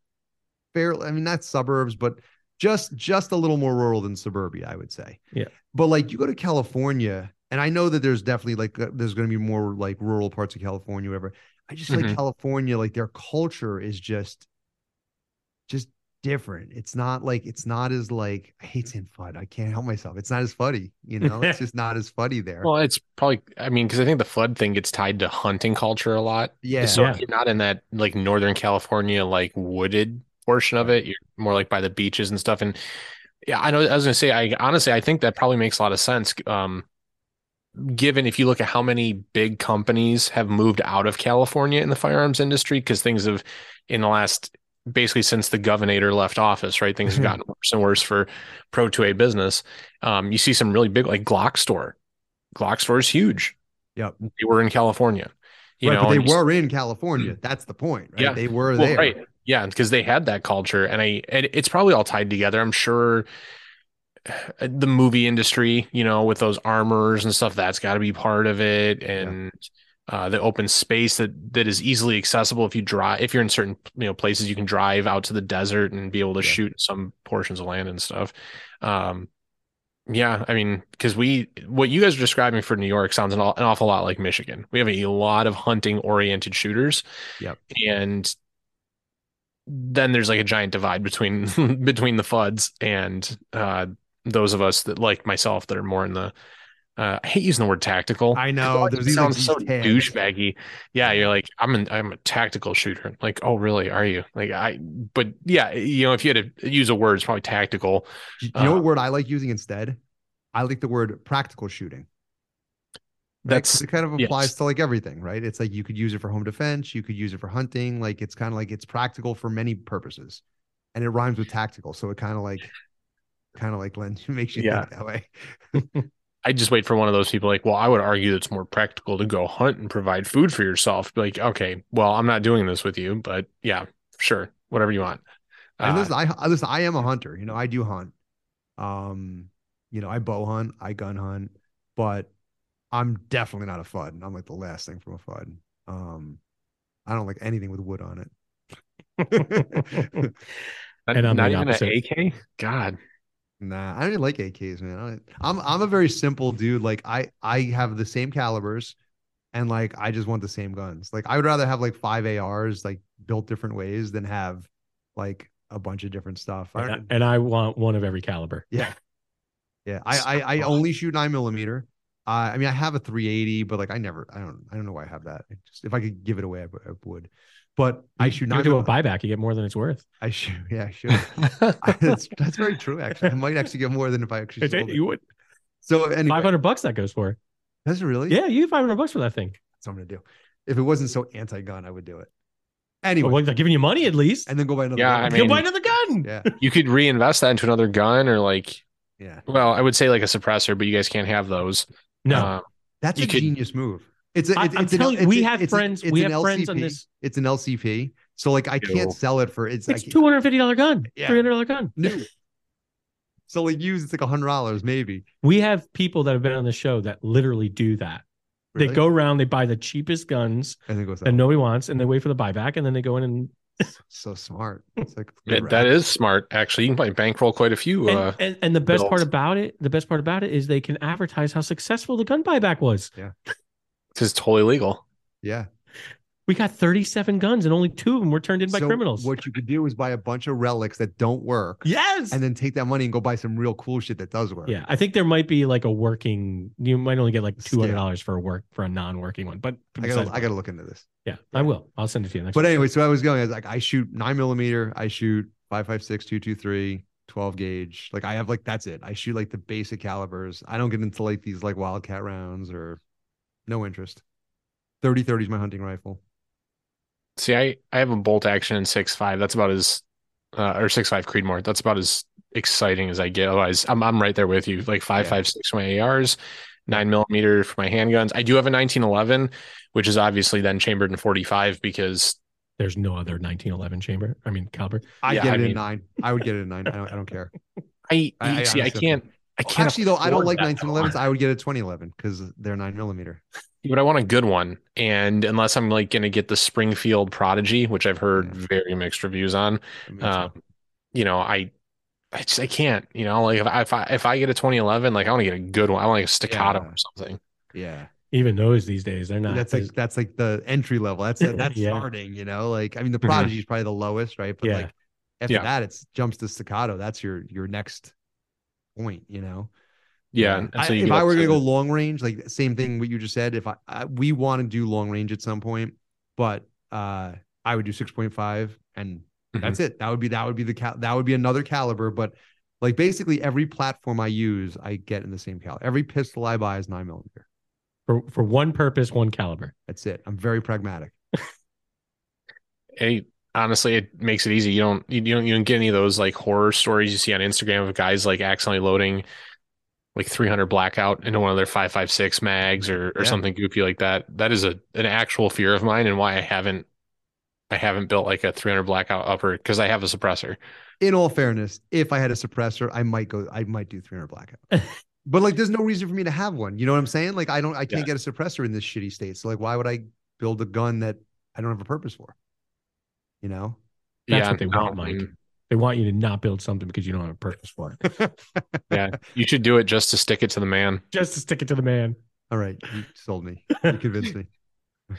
fair I mean not suburbs but just just a little more rural than suburbia I would say Yeah. but like you go to California and I know that there's definitely like uh, there's going to be more like rural parts of California whatever I just feel like. California like their culture is just just different it's not like it's not as like I hate saying fun I can't help myself it's not as funny you know it's just not as funny there Well, it's probably, I mean, because I think the FUD thing gets tied to hunting culture a lot. yeah So Yeah. if you're not in that like Northern California, like wooded portion of it, you're more like by the beaches and stuff. And yeah, I know, I was gonna say, I honestly, I think that probably makes a lot of sense. Um, given if you look at how many big companies have moved out of California in the firearms industry, because things have in the last basically since the governor left office, right? Things have gotten worse and worse for pro 2A business. Um, you see some really big like Glock store. Glock store is huge. Yep. They were in California. You right, know, but they were in California. That's the point, right? Yeah. They were well, there. right. Yeah, because they had that culture, and I and it's probably all tied together. I'm sure uh, the movie industry, you know, with those armors and stuff, that's got to be part of it, and uh, the open space that that is easily accessible if you drive. If you're in certain you know places, you can drive out to the desert and be able to Yeah. shoot some portions of land and stuff. Um, yeah, I mean, because we what you guys are describing for New York sounds an, an awful lot like Michigan. We have a lot of hunting oriented shooters. Yep. And then there's like a giant divide between between the FUDs and uh those of us that like myself that are more in the uh I hate using the word tactical. I know. It There's sounds so these douchebaggy. Yeah, you're like, I'm an I'm a tactical shooter. Like, oh really? Are you? Like I but yeah, you know, if you had to use a word, it's probably tactical. Do you know Uh, what word I like using instead? I like the word practical shooting. Right? That's it kind of applies yes. to like everything, right? It's like you could use it for home defense, you could use it for hunting. Like it's kind of like it's practical for many purposes, and it rhymes with tactical, so it kind of like, kind of like lends makes you Yeah. think that way. I just wait for one of those people like, well, I would argue that it's more practical to go hunt and provide food for yourself. Like, okay, well, I'm not doing this with you, but yeah, sure, whatever you want. And Uh, listen, I I- listen, I am a hunter. You know, I do hunt. Um, you know, I bow hunt, I gun hunt, but I'm definitely not a FUD. I'm like the last thing from a FUD. Um, I don't like anything with wood on it. and I'm not the even opposite. an AK. God, Nah, I don't even like AKs, man. I, I'm I'm a very simple dude. Like I I have the same calibers, and like I just want the same guns. Like I would rather have like five ARs like built different ways than have like a bunch of different stuff. And, I, and I want one of every caliber. yeah, yeah. I I, I only shoot nine millimeter. Uh, I mean, I have a 380, but like I never, I don't, I don't know why I have that. I just if I could give it away, I, would- I would. But I should not do a buyback, you get more than it's worth. I should, Yeah, I should. I, that's that's very true. Actually, I might actually get more than if I actually sold it. You would So anyway, five hundred bucks that goes for. That's really? Yeah, you get five hundred bucks for that thing. That's what I'm gonna do. If it wasn't so anti-gun, I would do it. Anyway, Well, they're giving you money at least. and then go buy another. Yeah, gun. I Go buy another gun. yeah, you could reinvest that into another gun or like, yeah. well, I would say like a suppressor, but you guys can't have those. No, Um, That's a could- genius move. It's a. I- It's, I'm it's an- telling you, it's we a- have it's a- friends- it's we an have friends on LCP. this- It's an LCP. So like I can't sell it for it's it's like two hundred fifty dollar gun, Yeah. three hundred dollar gun. new. So like used, it's like a hundred dollars maybe. We have people that have been on the show that literally do that. They go around, they buy the cheapest guns and then go that nobody wants, and they wait for the buyback, and then they go in and so smart. It's like that- that is smart, actually. You can probably bankroll quite a few. and, uh, and, and the best part about it, the best part about it is they can advertise how successful the gun buyback was. Yeah, because it's totally legal. yeah. We got 37 guns and only two of them were turned in by So criminals. What you could do is buy a bunch of relics that don't work, yes. and then take that money and go buy some real cool shit that does work. yeah, I think there might be like a working. You might only get like two hundred Scale. dollars for a work for a non-working one, but I gotta I gotta look into this. yeah, I will. I'll send it to you next. But week. anyway, so I was going, I was like, I shoot nine millimeter, I shoot 556, 223, 12 gauge. Like I have like that's it. I shoot like the basic calibers. I don't get into like these like wildcat rounds or no interest. 30 30 is my hunting rifle. See, I, I have a bolt action in six five. That's about as uh, or six five Creedmoor. That's about as exciting as I get. Otherwise, I'm I'm right there with you. Like five Yeah. five six for my ARs, nine millimeter for my handguns. I do have a 1911, which is obviously then chambered in 45 because There's no other 1911 chamber. I mean caliber. I Yeah, get I it in nine. I would get it in nine. I don't I don't care. I, I- I see. I honestly- can't. I can't. Actually, though, I don't like that 1911s. I would get a 2011 because they're nine millimeter. but I want a good one. And unless I'm like going to get the Springfield Prodigy, which I've heard Yeah. very mixed reviews on, I um, you know, I, I just I can't. You know, like if I if I, if I get a 2011, like I want to get a good one. I want like a staccato Yeah. or something. yeah. Even those these days, they're not. that's like that's like the entry level. That's that's Yeah. starting, you know. Like I mean, the Mhm. prodigy is probably the lowest, right? But Yeah. like after Yeah. that, it's jumps to staccato. That's your your next point, you know. Yeah. and I- so you if I were gonna go long range, like same thing what you just said. If I, I we want to do long range at some point, but uh I would do six point five, and Mhm. that's it. That would be that would be the cal- that would be another caliber, but. Like basically every platform I use, I get in the same caliber. Every pistol I buy is nine millimeter. for for one purpose, one caliber. That's it. I'm very pragmatic. Hey, honestly, it makes it easy. You don't you don't you don't get any of those like horror stories you see on Instagram of guys like accidentally loading like 300 blackout into one of their 556 mags or or Yeah. something goofy like that. That is a an actual fear of mine and why I haven't I haven't built like a 300 blackout upper because I have a suppressor. In all fairness, if I had a suppressor, I might go. I might do 300 blackout. but like, there's no reason for me to have one. You know what I'm saying? Like, I don't. I can't Yeah. get a suppressor in this shitty state. So like, why would I build a gun that I don't have a purpose for? You know? That's yeah, what they no, want, I Mike. mean, They want you to not build something because you don't have a purpose for it. yeah, you should do it just to stick it to the man. Just to stick it to the man. All right, you sold me. You convinced me.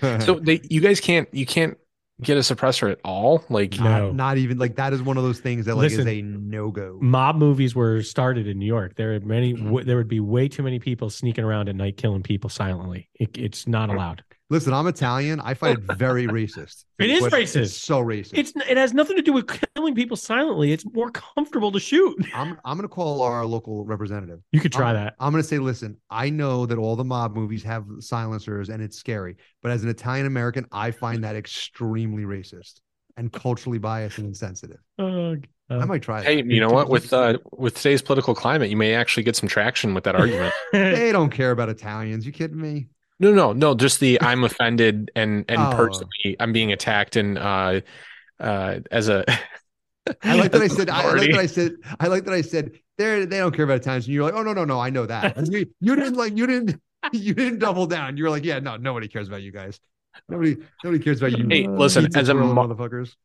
So they you guys can't you can't get a suppressor at all? Like No. not, not even like that is one of those things that like Listen, is a no go. Mob movies were started in New York. There are many. Mm-hmm. W- there would be way too many people sneaking around at night killing people silently. It, it's not mm-hmm. allowed. Listen, I'm Italian. I find it very racist. It is racist. It's so racist. It's it has nothing to do with killing people silently. It's more comfortable to shoot. I'm I'm gonna call our local representative. You could try I'm- that. I'm gonna say, listen, I know that all the mob movies have silencers and it's scary, but as an Italian American, I find that extremely racist and culturally biased and insensitive. Oh, I might try it. Hey, you know what? With uh, with today's political climate, you may actually get some traction with that argument. They don't care about Italians. You kidding me? No, no, no. Just the I'm offended and and Oh. personally I'm being attacked and uh, uh, as a. I like that I said. I like that I said. I like that I said. They they don't care about Italians, and you're like, oh no no no, I know that. You, you didn't like you didn't you didn't double down. You were like, yeah, no, nobody cares about you guys. Nobody nobody cares about you. Hey, listen, as a motherfuckers.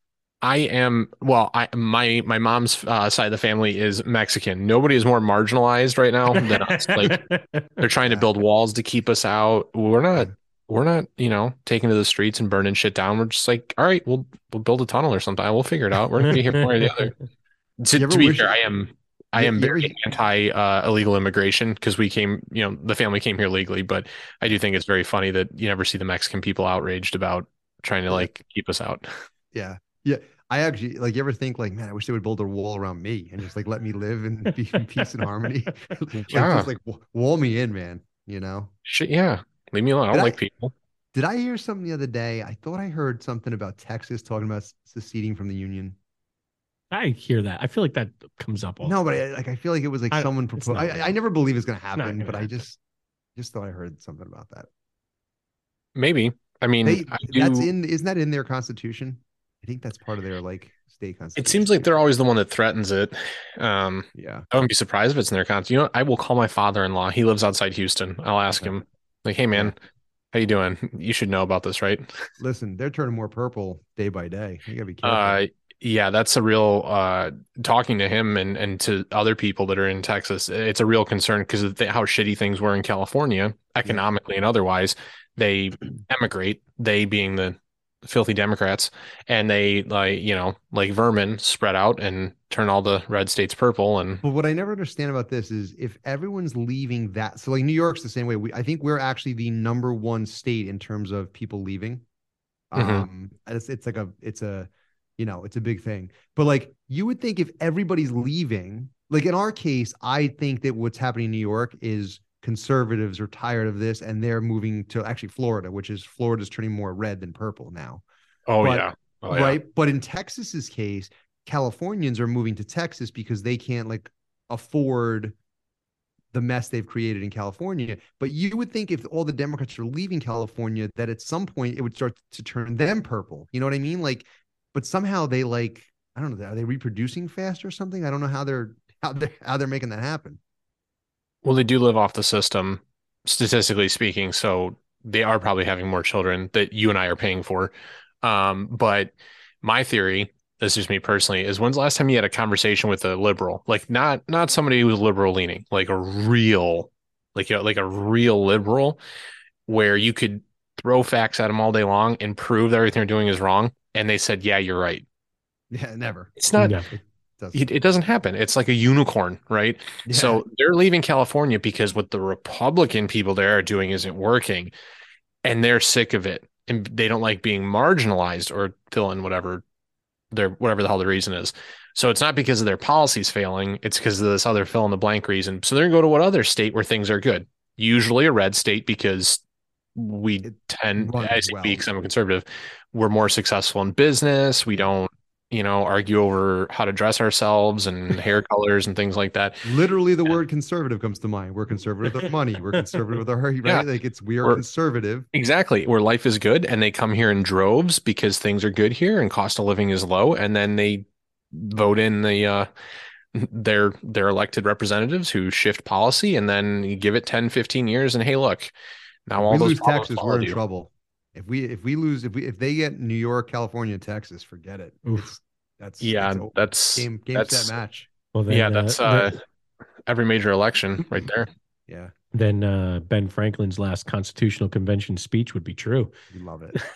I am well. I my my mom's uh, side of the family is Mexican. Nobody is more marginalized right now than us. Like they're trying to build walls to keep us out. We're not. We're not. You know, taking to the streets and burning shit down. We're just like, all right, we'll we'll build a tunnel or something. We'll figure it out. We're gonna be here one or the other. To, to be fair, I am. I am very anti uh, illegal immigration because we came, you know, the family came here legally. But I do think it's very funny that you never see the Mexican people outraged about trying to like keep us out. Yeah. Yeah. I actually like you ever think like, man, I wish they would build a wall around me and just like let me live and be in peace and harmony. like, Yeah. just like wall me in, man. You know? Shit, yeah. Leave me alone. I don't I- like people. Did I hear something the other day? I thought I heard something about Texas talking about seceding from the union. I hear that. I feel like that comes up. All No, but I, like I feel like it was like I- someone proposed. I, I never believe it's gonna happen, gonna but I just just thought I heard something about that. Maybe. I mean, They, I that's in isn't that in their constitution? I think that's part of their like state constitution. It seems like they're always the one that threatens it. Um, yeah. I wouldn't be surprised if it's in their content. You know. I will call my father-in-law. He lives outside Houston. I'll ask Okay. him, like, "Hey, man, how you doing? You should know about this, right?" Listen, they're turning more purple day by day. You gotta be careful. Uh, yeah, that's a real. Uh, talking to him and and to other people that are in Texas, it's a real concern because of the, how shitty things were in California, economically and otherwise. They emigrate. They being the filthy Democrats, and they like you know like vermin spread out and turn all the red states purple. And But what I never understand about this is if everyone's leaving that, so like New York's the same way. We, I think we're actually the number one state in terms of people leaving. Mhm. Um, it's, it's like a, it's a, you know, it's a big thing. But like you would think if everybody's leaving, like in our case, I think that what's happening in New York is conservatives are tired of this and they're moving to actually Florida, which is Florida's turning more red than purple now oh But- yeah, oh, yeah. right? But in Texas's case, Californians are moving to Texas because they can't like afford the mess they've created in California. But you would think if all the Democrats are leaving California, that at some point it would start to turn them purple. You know what I mean? Like, but somehow they like, I don't know, are they reproducing fast or something? I don't know how they're how they're how they're making that happen. Well, they do live off the system, statistically speaking, so they are probably having more children that you and I are paying for. Um, but my theory, this is me personally, is when's the last time you had a conversation with a liberal? Like not not somebody who's liberal leaning, like a real, like a, like a real liberal, where you could throw facts at them all day long and prove that everything they're doing is wrong, and they said, "Yeah, you're right." Yeah, never. It's not. Yeah. Doesn't. It, it doesn't happen. It's like a unicorn, right? Yeah. So they're leaving California because what the Republican people there are doing isn't working and they're sick of it and they don't like being marginalized or fill in whatever their whatever the hell the reason is. So it's not because of their policies failing, it's because of this other fill in the blank reason. So they're gonna go to what other state where things are good. Usually a red state because we It tend, I say well. because I'm a conservative, we're more successful in business. We don't, you know, argue over how to dress ourselves and hair colors and things like that. Literally, the word conservative comes to mind. We're conservative with our money. We're conservative with our right. Yeah. Like it's we are We're- conservative. Exactly, where life is good and they come here in droves because things are good here and cost of living is low, and then they vote in the uh their their elected representatives who shift policy and then give it 10 15 years and hey look now all we those lose Texas, we're in you. trouble. If we if we lose if we if they get New York, California, Texas, forget it. That's yeah it's over. that's game game that's- set match. Well, then, yeah that's uh, uh then- every major election right there Yeah, then uh, Ben Franklin's last constitutional convention speech would be true. we love it.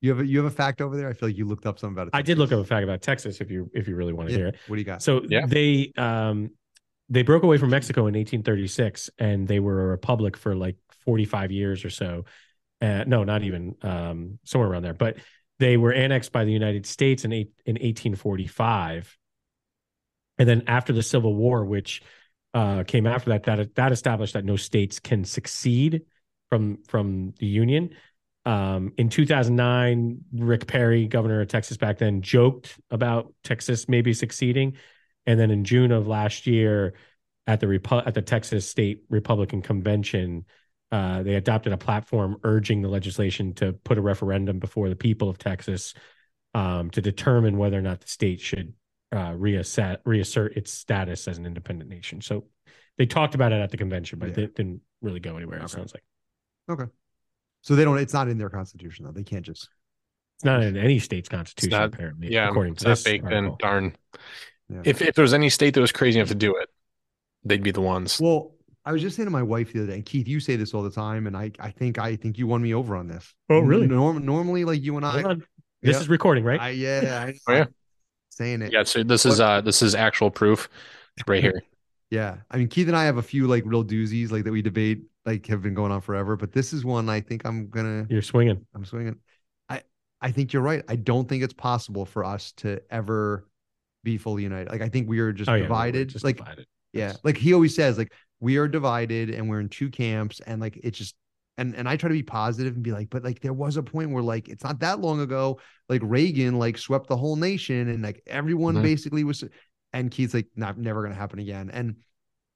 You have a you have a fact over there. I feel like you looked up something about it. I did look up a fact about Texas if you if you really want to Yeah. hear it. What do you got? So Yeah. they um they broke away from Mexico in 1836 and they were a republic for like 45 years or so. Uh, no, not even um somewhere around there. But they were annexed by the United States in eight, in 1845. And then after the Civil War, which uh, came after that, that that established that no states can succeed from from the Union. Um, in 2009, Rick Perry, governor of Texas back then, joked about Texas maybe succeeding, and then in June of last year, at the Repu- at the Texas State Republican Convention, uh, they adopted a platform urging the legislation to put a referendum before the people of Texas um, to determine whether or not the state should uh, reassert reassert its status as an independent nation. So they talked about it at the convention, but Yeah. it didn't really go anywhere. It Okay. sounds like Okay. so they don't. It's not in their constitution though. They can't just. it's not in any state's constitution. not- apparently, yeah according it's to not this baked in darn Yeah. if if there was any state that was crazy enough to do it they'd be the ones Well, I was just saying to my wife the other day, and Keith, you say this all the time, and I I think I think you won me over on this. Oh, really? Norm, normally, like you and I, This Yeah. is recording, right? I yeah, I, Oh, yeah. saying it. yeah so this is uh this is actual proof right here Yeah. I mean, Keith and I have a few like real doozies like that we debate like have been going on forever, but this is one I think I'm gonna You're swinging. I'm swinging. I I think you're right. I don't think it's possible for us to ever be fully united. Like I think we are just Oh, yeah, we're- we're divided. just like divided. yeah, like he always says, like we are divided and we're in two camps, and like it's just and and I try to be positive and be like, but like there was a point where like it's not that long ago, like Reagan like swept the whole nation and like everyone Mhm. basically was, and Keith's like not never gonna happen again. And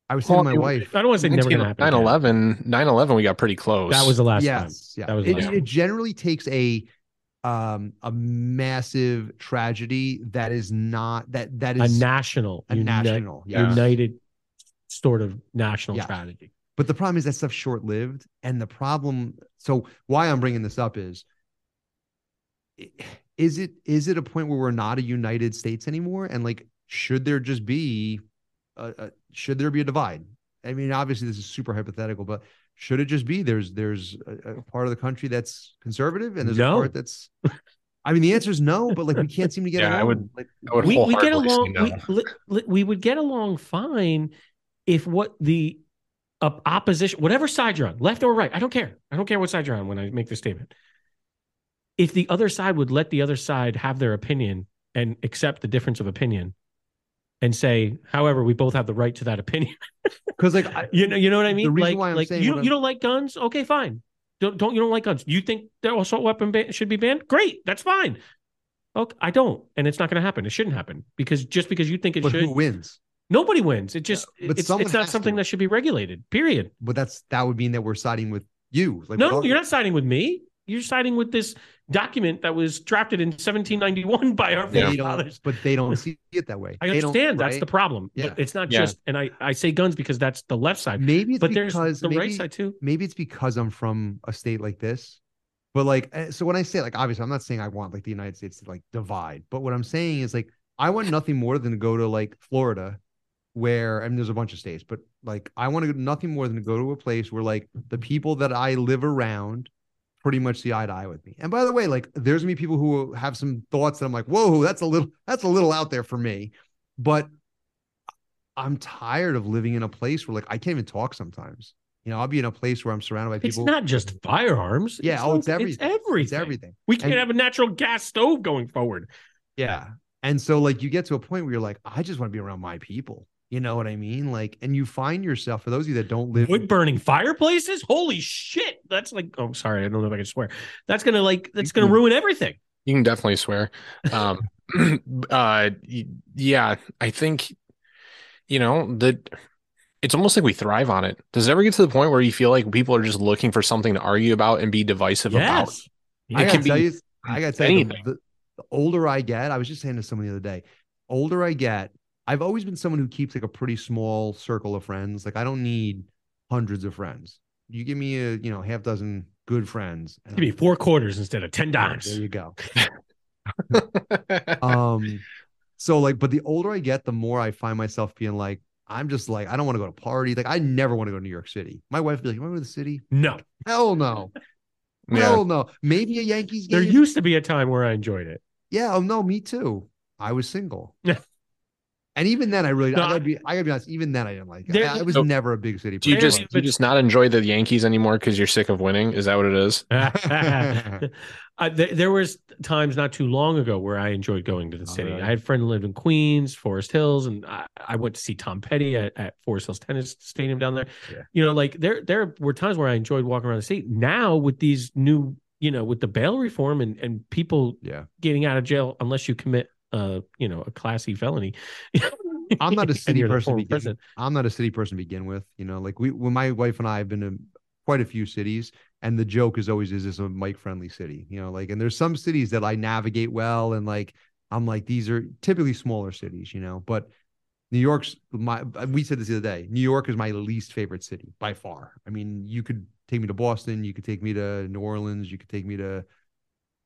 I was saying to my it- wife, I don't want to say never gonna happen. 9-11, 9 11 we got pretty close That was the last time. yes, yeah, That was it, last it one. generally takes a um a massive tragedy that is not that that is a national, a uni- national, yes. united sort of national Yes. strategy. But the problem is that stuff's short lived. And the problem, so why I'm bringing this up is, is it is it a point where we're not a United States anymore? And like, should there just be, a, a, should there be a divide? I mean, obviously this is super hypothetical, but should it just be there's there's a, a part of the country that's conservative and there's No. a part that's. I mean, the answer is no, but like we can't seem to get Yeah, I along. would- Like, I would We, we get along. no. We, li- li- we would get along fine if what the uh, opposition, whatever side you're on, left or right, I don't care. I don't care what side you're on when I make this statement. If the other side would let the other side have their opinion and accept the difference of opinion, and say, however, we both have the right to that opinion. because like I, You know, you know what I The mean? reason like, why I'm like saying you you don't like guns? Okay, fine. Don't don't you don't like guns? You think that assault weapon ban- should be banned? Great, that's fine. Okay, I don't, and it's not going to happen. It shouldn't happen because just because you think it but should, who wins? Nobody wins. It just but it's, it's not something to. that should be regulated. Period. But that's that would mean that we're siding with you. Like, no, you're not siding with me. You're siding with this document that was drafted in 1791 by our Yeah. They don't, forefathers. but they don't see it that way. I understand that's right? the problem, Yeah. but it's not Yeah. just. And I I say guns because that's the left side, Maybe it's but there's the maybe, right side too. maybe it's because I'm from a state like this. But like, eh, so when I say like, obviously, I'm not saying I want like the United States to like divide. But what I'm saying is like, I want nothing more than to go to like Florida, where I mean, there's a bunch of states, but like, I want to go nothing more than to go to a place where like the people that I live around pretty much see eye to eye with me. And by the way, like, there's gonna be people who have some thoughts that I'm like, whoa, that's a little, that's a little out there for me. But I'm tired of living in a place where like I can't even talk sometimes. You know, I'll be in a place where I'm surrounded by people. It's not just firearms. Yeah, oh, it's everything. It's everything. It's everything. We can't And- have a natural gas stove going forward. Yeah. And so like you get to a point where you're like, I just want to be around my people. You know what I mean? Like, and you find yourself for those of you that don't live Wood burning fireplaces? Holy shit. that's like oh sorry, I don't know if I can swear. That's gonna like that's gonna ruin everything. You can definitely swear. Um, uh, yeah, I think, you know, that it's almost like we thrive on it. Does it ever get to the point where you feel like people are just looking for something to argue about and be divisive about? Yes. I It gotta can tell be you, I gotta tell you, the, the, the older I get, I was just saying to someone the other day, older I get, I've always been someone who keeps like a pretty small circle of friends. Like I don't need hundreds of friends. You give me a, you know, half dozen good friends. and Give me I'm- four quarters instead of ten dimes. There you go. Um, so like, but the older I get, the more I find myself being like, I'm just like, I don't want to go to party. Like, I never want to go to New York City. My wife would be like, You want to go to the city? No. Hell no. yeah. Hell no. Maybe a Yankees game. There used to be a time where I enjoyed it. yeah. Oh no, me too. I was single. Yeah. And even then, I really, No, I gotta be, I gotta be honest. Even then, I didn't like it. There- I, I was So- never a big city. Do you just do you just not enjoy the Yankees anymore because you're sick of winning? Is that what it is? Uh, th- there was times not too long ago where I enjoyed going to the city. really? I had a friend who lived in Queens, Forest Hills, and I, I went to see Tom Petty at, at Forest Hills Tennis Stadium down there. Yeah. You know, like there there were times where I enjoyed walking around the city. Now with these new, you know, with the bail reform and and people yeah. getting out of jail unless you commit, uh, you know, a classy felony. I'm not a city you're in a person. Begin, prison. I'm not a city person to begin with. You know, like we, when my wife and I have been to quite a few cities, and the joke is always, is this a Mike friendly city? You know, like, and there's some cities that I navigate well, and like, I'm like, these are typically smaller cities, you know, but New York's my, we said this the other day, New York is my least favorite city by far. I mean, you could take me to Boston, you could take me to New Orleans, you could take me to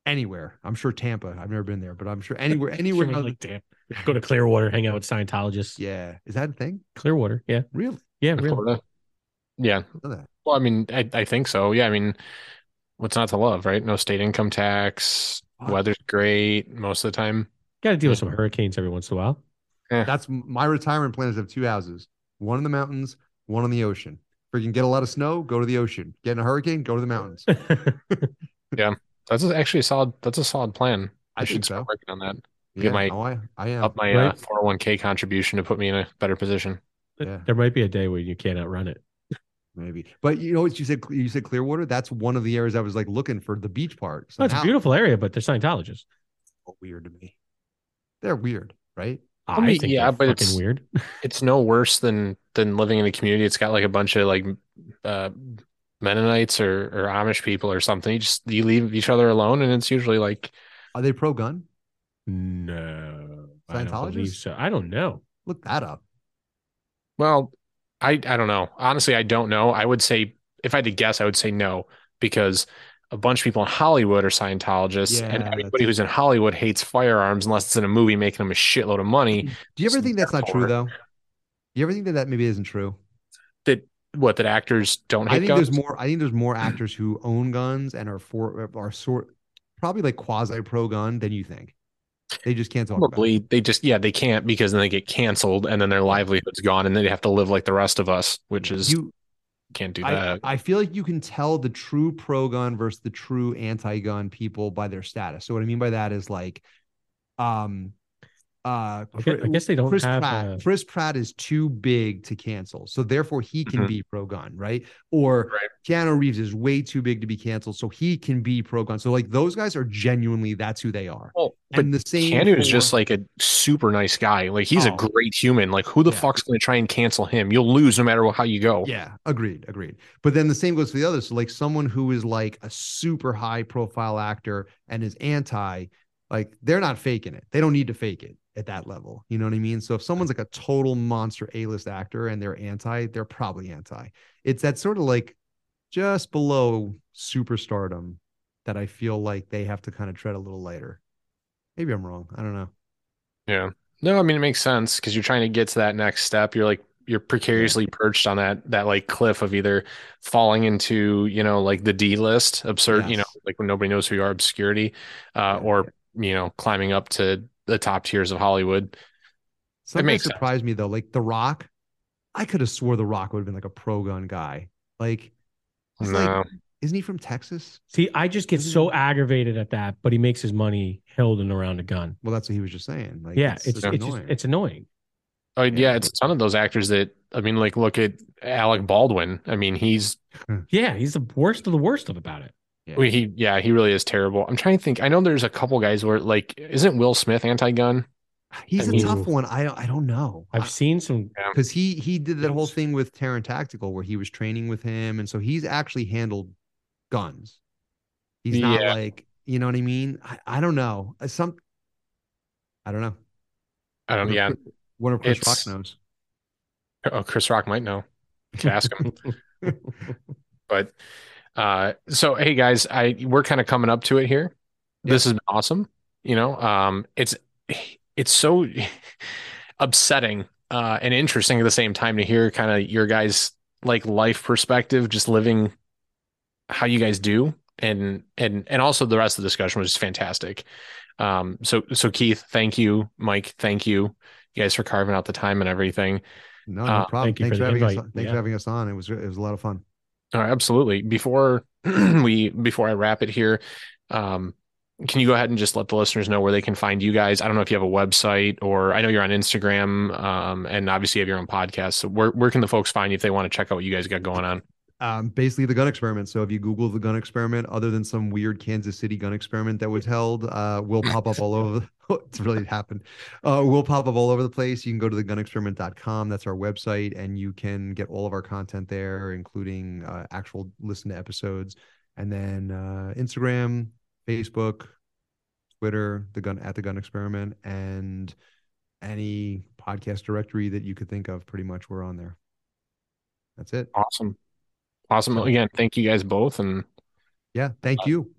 anywhere. I'm sure Tampa. I've never been there, but I'm sure anywhere, anywhere. Sure, like, damn. Go to Clearwater, hang out with Scientologists. yeah. Is that a thing? Clearwater, yeah, Really? yeah, really. Florida. Yeah. Know that. Well, I mean, I, I think so. Yeah. I mean, what's not to love, right? No state income tax. Fuck. Weather's great most of the time. Got to deal with some hurricanes every once in a while. That's my retirement plan is to have two houses, one in the mountains, one on the ocean. If you can get a lot of snow, go to the ocean. Get in a hurricane, go to the mountains. That's actually a solid. That's a solid plan. I should start so. working on that. Yeah, Get my- oh, I, I am. Up my Right. uh, 401k contribution to put me in a better position. Yeah. There might be a day where you can't outrun it. Maybe, but you know what you said? You said Clearwater. That's one of the areas I was like looking for the beach part. So Oh, it's a beautiful area, but they're Scientologists. Weird to me. They're weird, right? I, mean, think yeah, but it's- weird. It's no worse than than living in a community. It's got like a bunch of like uh, Mennonites or or Amish people or something. You just you leave each other alone, and it's usually like Are they pro gun? No, I don't Scientologists? so. I don't know. Look that up. Well, I I don't know. Honestly, I don't know. I would say if I had to guess, I would say no because a bunch of people in Hollywood are Scientologists, and everybody who's in Hollywood hates firearms unless it's in a movie making them a shitload of money. Do you ever So think that's not true therefore- though? You ever think that that maybe isn't true? That what that actors don't I think guns. there's more. I think there's more actors who own guns and are for are sort probably like quasi pro gun than you think. They just can't talk about. It. Probably they just yeah they can't because then they get canceled and then their livelihood's gone and then they have to live like the rest of us, which is You, can't do I, that. I feel like you can tell the true pro gun versus the true anti gun people by their status. So what I mean by that is like, um, uh, I guess, I guess they don't Chris have. Pratt. uh, Chris Pratt is too big to cancel, so therefore he can Mhm. be pro gun, right? Or Right. Keanu Reeves is way too big to be canceled, so he can be pro gun. So like those guys are genuinely that's who they are. Well, but And the same. Keanu is just like a super nice guy. Like he's Oh. a great human. Like who the Yeah. fuck's going to try and cancel him? You'll lose no matter how you go. Yeah, agreed, agreed. But then the same goes for the others. So like someone who is like a super high profile actor and is anti, like they're not faking it. They don't need to fake it at that level. You know what I mean? So if someone's like a total monster A-list actor and they're anti, they're probably anti. It's that sort of like just below superstardom that I feel like they have to kind of tread a little lighter. Maybe I'm wrong. I don't know. Yeah. No, I mean it makes sense because you're trying to get to that next step. You're like you're precariously perched on that that like cliff of either falling into, you know, like the D list, absurd, you know, like when nobody knows who you are, obscurity, uh, Yeah. or you know, climbing up to the top tiers of Hollywood. Something makes that sense. surprised me though, like The Rock, I could have swore The Rock would have been like a pro gun guy. Like, he's No. like, isn't he from Texas? See, I just get Isn't so it- aggravated at that, but he makes his money holding around a gun. Well, that's what he was just saying. Like, yeah, it's it's, just just, it's annoying. Oh yeah, it's a ton of those actors that I mean, like look at Alec Baldwin. I mean, he's Yeah, he's the worst of the worst of about it. Yeah. he yeah he really is terrible. I'm trying to think. I know there's a couple guys where like isn't Will Smith anti-gun? He's I a mean- tough one. I don't, I don't know. I've seen some. because he he did that whole thing with Taran Tactical where he was training with him, and so he's actually handled guns. He's not Yeah. like you know what I mean. I, I don't know. Uh, Some I don't know. I don't. Wonder Yeah. Chris- Wonder if Chris It's- Rock knows. Oh, Chris Rock might know. You could ask him. But uh so hey guys, I we're kind of coming up to it here. This has been awesome. You know, um it's it's so upsetting uh and interesting at the same time to hear kind of your guys like life perspective, just living how you guys do and and and also the rest of the discussion was just fantastic. Um so so Keith, thank you. Mike, thank you. You guys for carving out the time and everything. No, no Uh, problem. thank you Thanks for for, having us. Thanks Yeah. for having us on. It was it was a lot of fun. Oh, absolutely. Before we before I wrap it here, um, can you go ahead and just let the listeners know where they can find you guys? I don't know if you have a website or I know you're on Instagram, um, and obviously you have your own podcast. So where where can the folks find you if they want to check out what you guys got going on? Um, basically the gun experiment. So if you Google the gun experiment, other than some weird Kansas City gun experiment that was held, uh, will pop up all over. It's really happened. Uh, will pop up all over the place. You can go to the gunexperiment.com. That's our website, and you can get all of our content there, including uh, actual listen to episodes, and then uh, Instagram, Facebook, Twitter, the gun at the gun experiment, and any podcast directory that you could think of. Pretty much, we're on there. That's it. Awesome. Awesome. So- Again, thank you guys both. And Yeah. Thank you.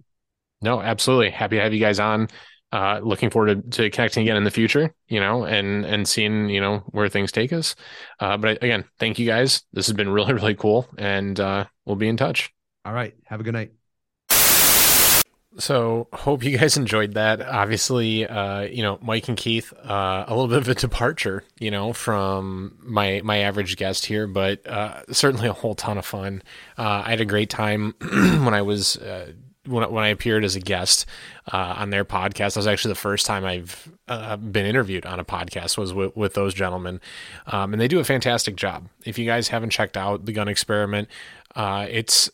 no, absolutely happy to have you guys on. Uh, looking forward to, to connecting again in the future, you know, and and seeing, you know, where things take us. Uh, but again, thank you guys. This has been really, really cool. And uh, we'll be in touch. All right. Have a good night. So hope you guys enjoyed that. Obviously, uh, you know, Mike and Keith, uh, a little bit of a departure, you know, from my my average guest here, but uh, certainly a whole ton of fun. Uh, I had a great time when I was uh, when when I appeared as a guest uh, on their podcast. That was actually the first time I've been interviewed on a podcast was with, with those gentlemen, um, and they do a fantastic job. If you guys haven't checked out the Gun Experiment, uh, it's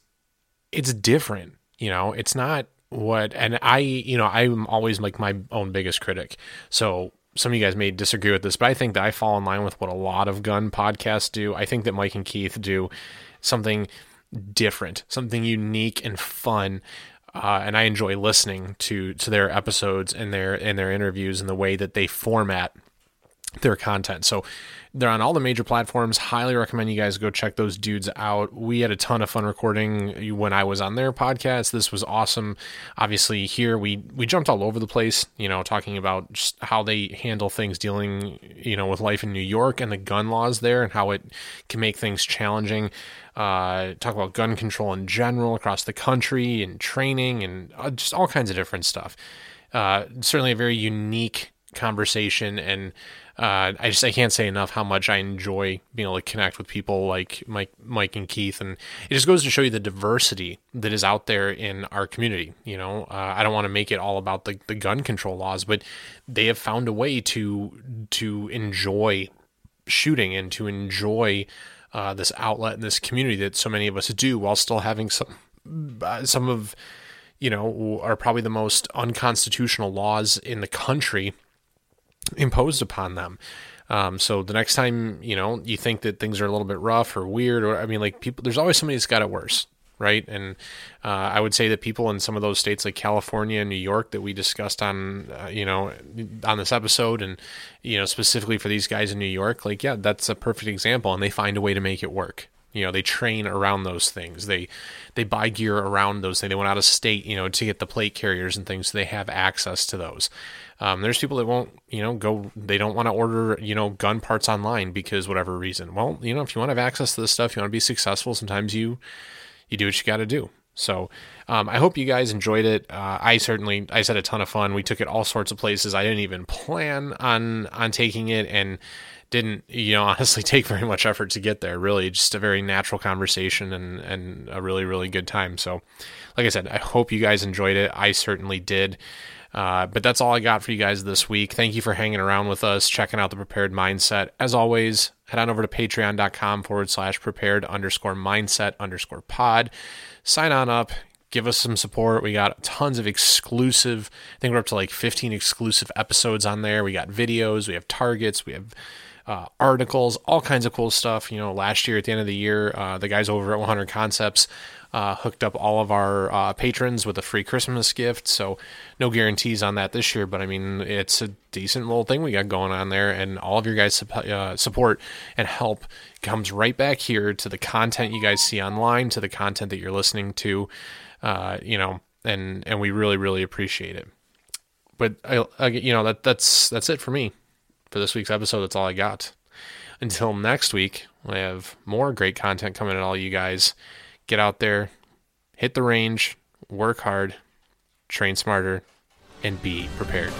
it's different. You know, it's not what, and I, you know, I'm always like my own biggest critic. So some of you guys may disagree with this, but I think that I fall in line with what a lot of gun podcasts do. I think that Mike and Keith do something different, something unique and fun. Uh, and I enjoy listening to to their episodes and their and their interviews and the way that they format their content. So they're on all the major platforms. Highly recommend you guys go check those dudes out. We had a ton of fun recording when I was on their podcast. This was awesome. Obviously, here we we jumped all over the place, you know, talking about just how they handle things dealing, you know, with life in New York and the gun laws there and how it can make things challenging. Uh, talk about gun control in general across the country and training and uh, just all kinds of different stuff. Uh, certainly a very unique conversation and uh, I just I can't say enough how much I enjoy being able to connect with people like Mike, Mike and Keith, and it just goes to show you the diversity that is out there in our community. You know, uh, I don't want to make it all about the, the gun control laws, but they have found a way to to enjoy shooting and to enjoy uh, this outlet and this community that so many of us do, while still having some uh, some of you know are probably the most unconstitutional laws in the country imposed upon them. Um, so the next time you know you think that things are a little bit rough or weird, or I mean, like people, there's always somebody that's got it worse, right? And uh, I would say that people in some of those states like California and New York that we discussed on, uh, you know, on this episode, and you know specifically for these guys in New York, like yeah, that's a perfect example, and they find a way to make it work. You know, they train around those things. They they buy gear around those things. They went out of state, you know, to get the plate carriers and things, so they have access to those. Um, there's people that won't, you know, go. They don't want to order, you know, gun parts online because whatever reason. Well, you know, if you want to have access to this stuff, you want to be successful. Sometimes you you do what you got to do. So um, I hope you guys enjoyed it. Uh, I certainly I had a ton of fun. We took it all sorts of places. I didn't even plan on on taking it, and didn't you know honestly take very much effort to get there really just a very natural conversation and and a really really good time so like i said i hope you guys enjoyed it i certainly did uh, but that's all I got for you guys this week. Thank you for hanging around with us, checking out the prepared mindset. As always, head on over to patreon.com forward slash prepared underscore mindset underscore pod. Sign on up, give us some support. We got tons of exclusive, I think we're up to like 15 exclusive episodes on there. We got videos, we have targets, we have uh, articles, all kinds of cool stuff. You know, last year at the end of the year, uh, the guys over at 100 Concepts uh, hooked up all of our uh, patrons with a free Christmas gift. So no guarantees on that this year, but I mean it's a decent little thing we got going on there, and all of your guys' uh, support and help comes right back here to the content you guys see online, to the content that you're listening to, uh, you know, and and we really really appreciate it. But I, I, you know that that's that's it for me for this week's episode. That's all I got. Until next week, I have more great content coming at all you guys get out there, hit the range, work hard, train smarter, and be prepared.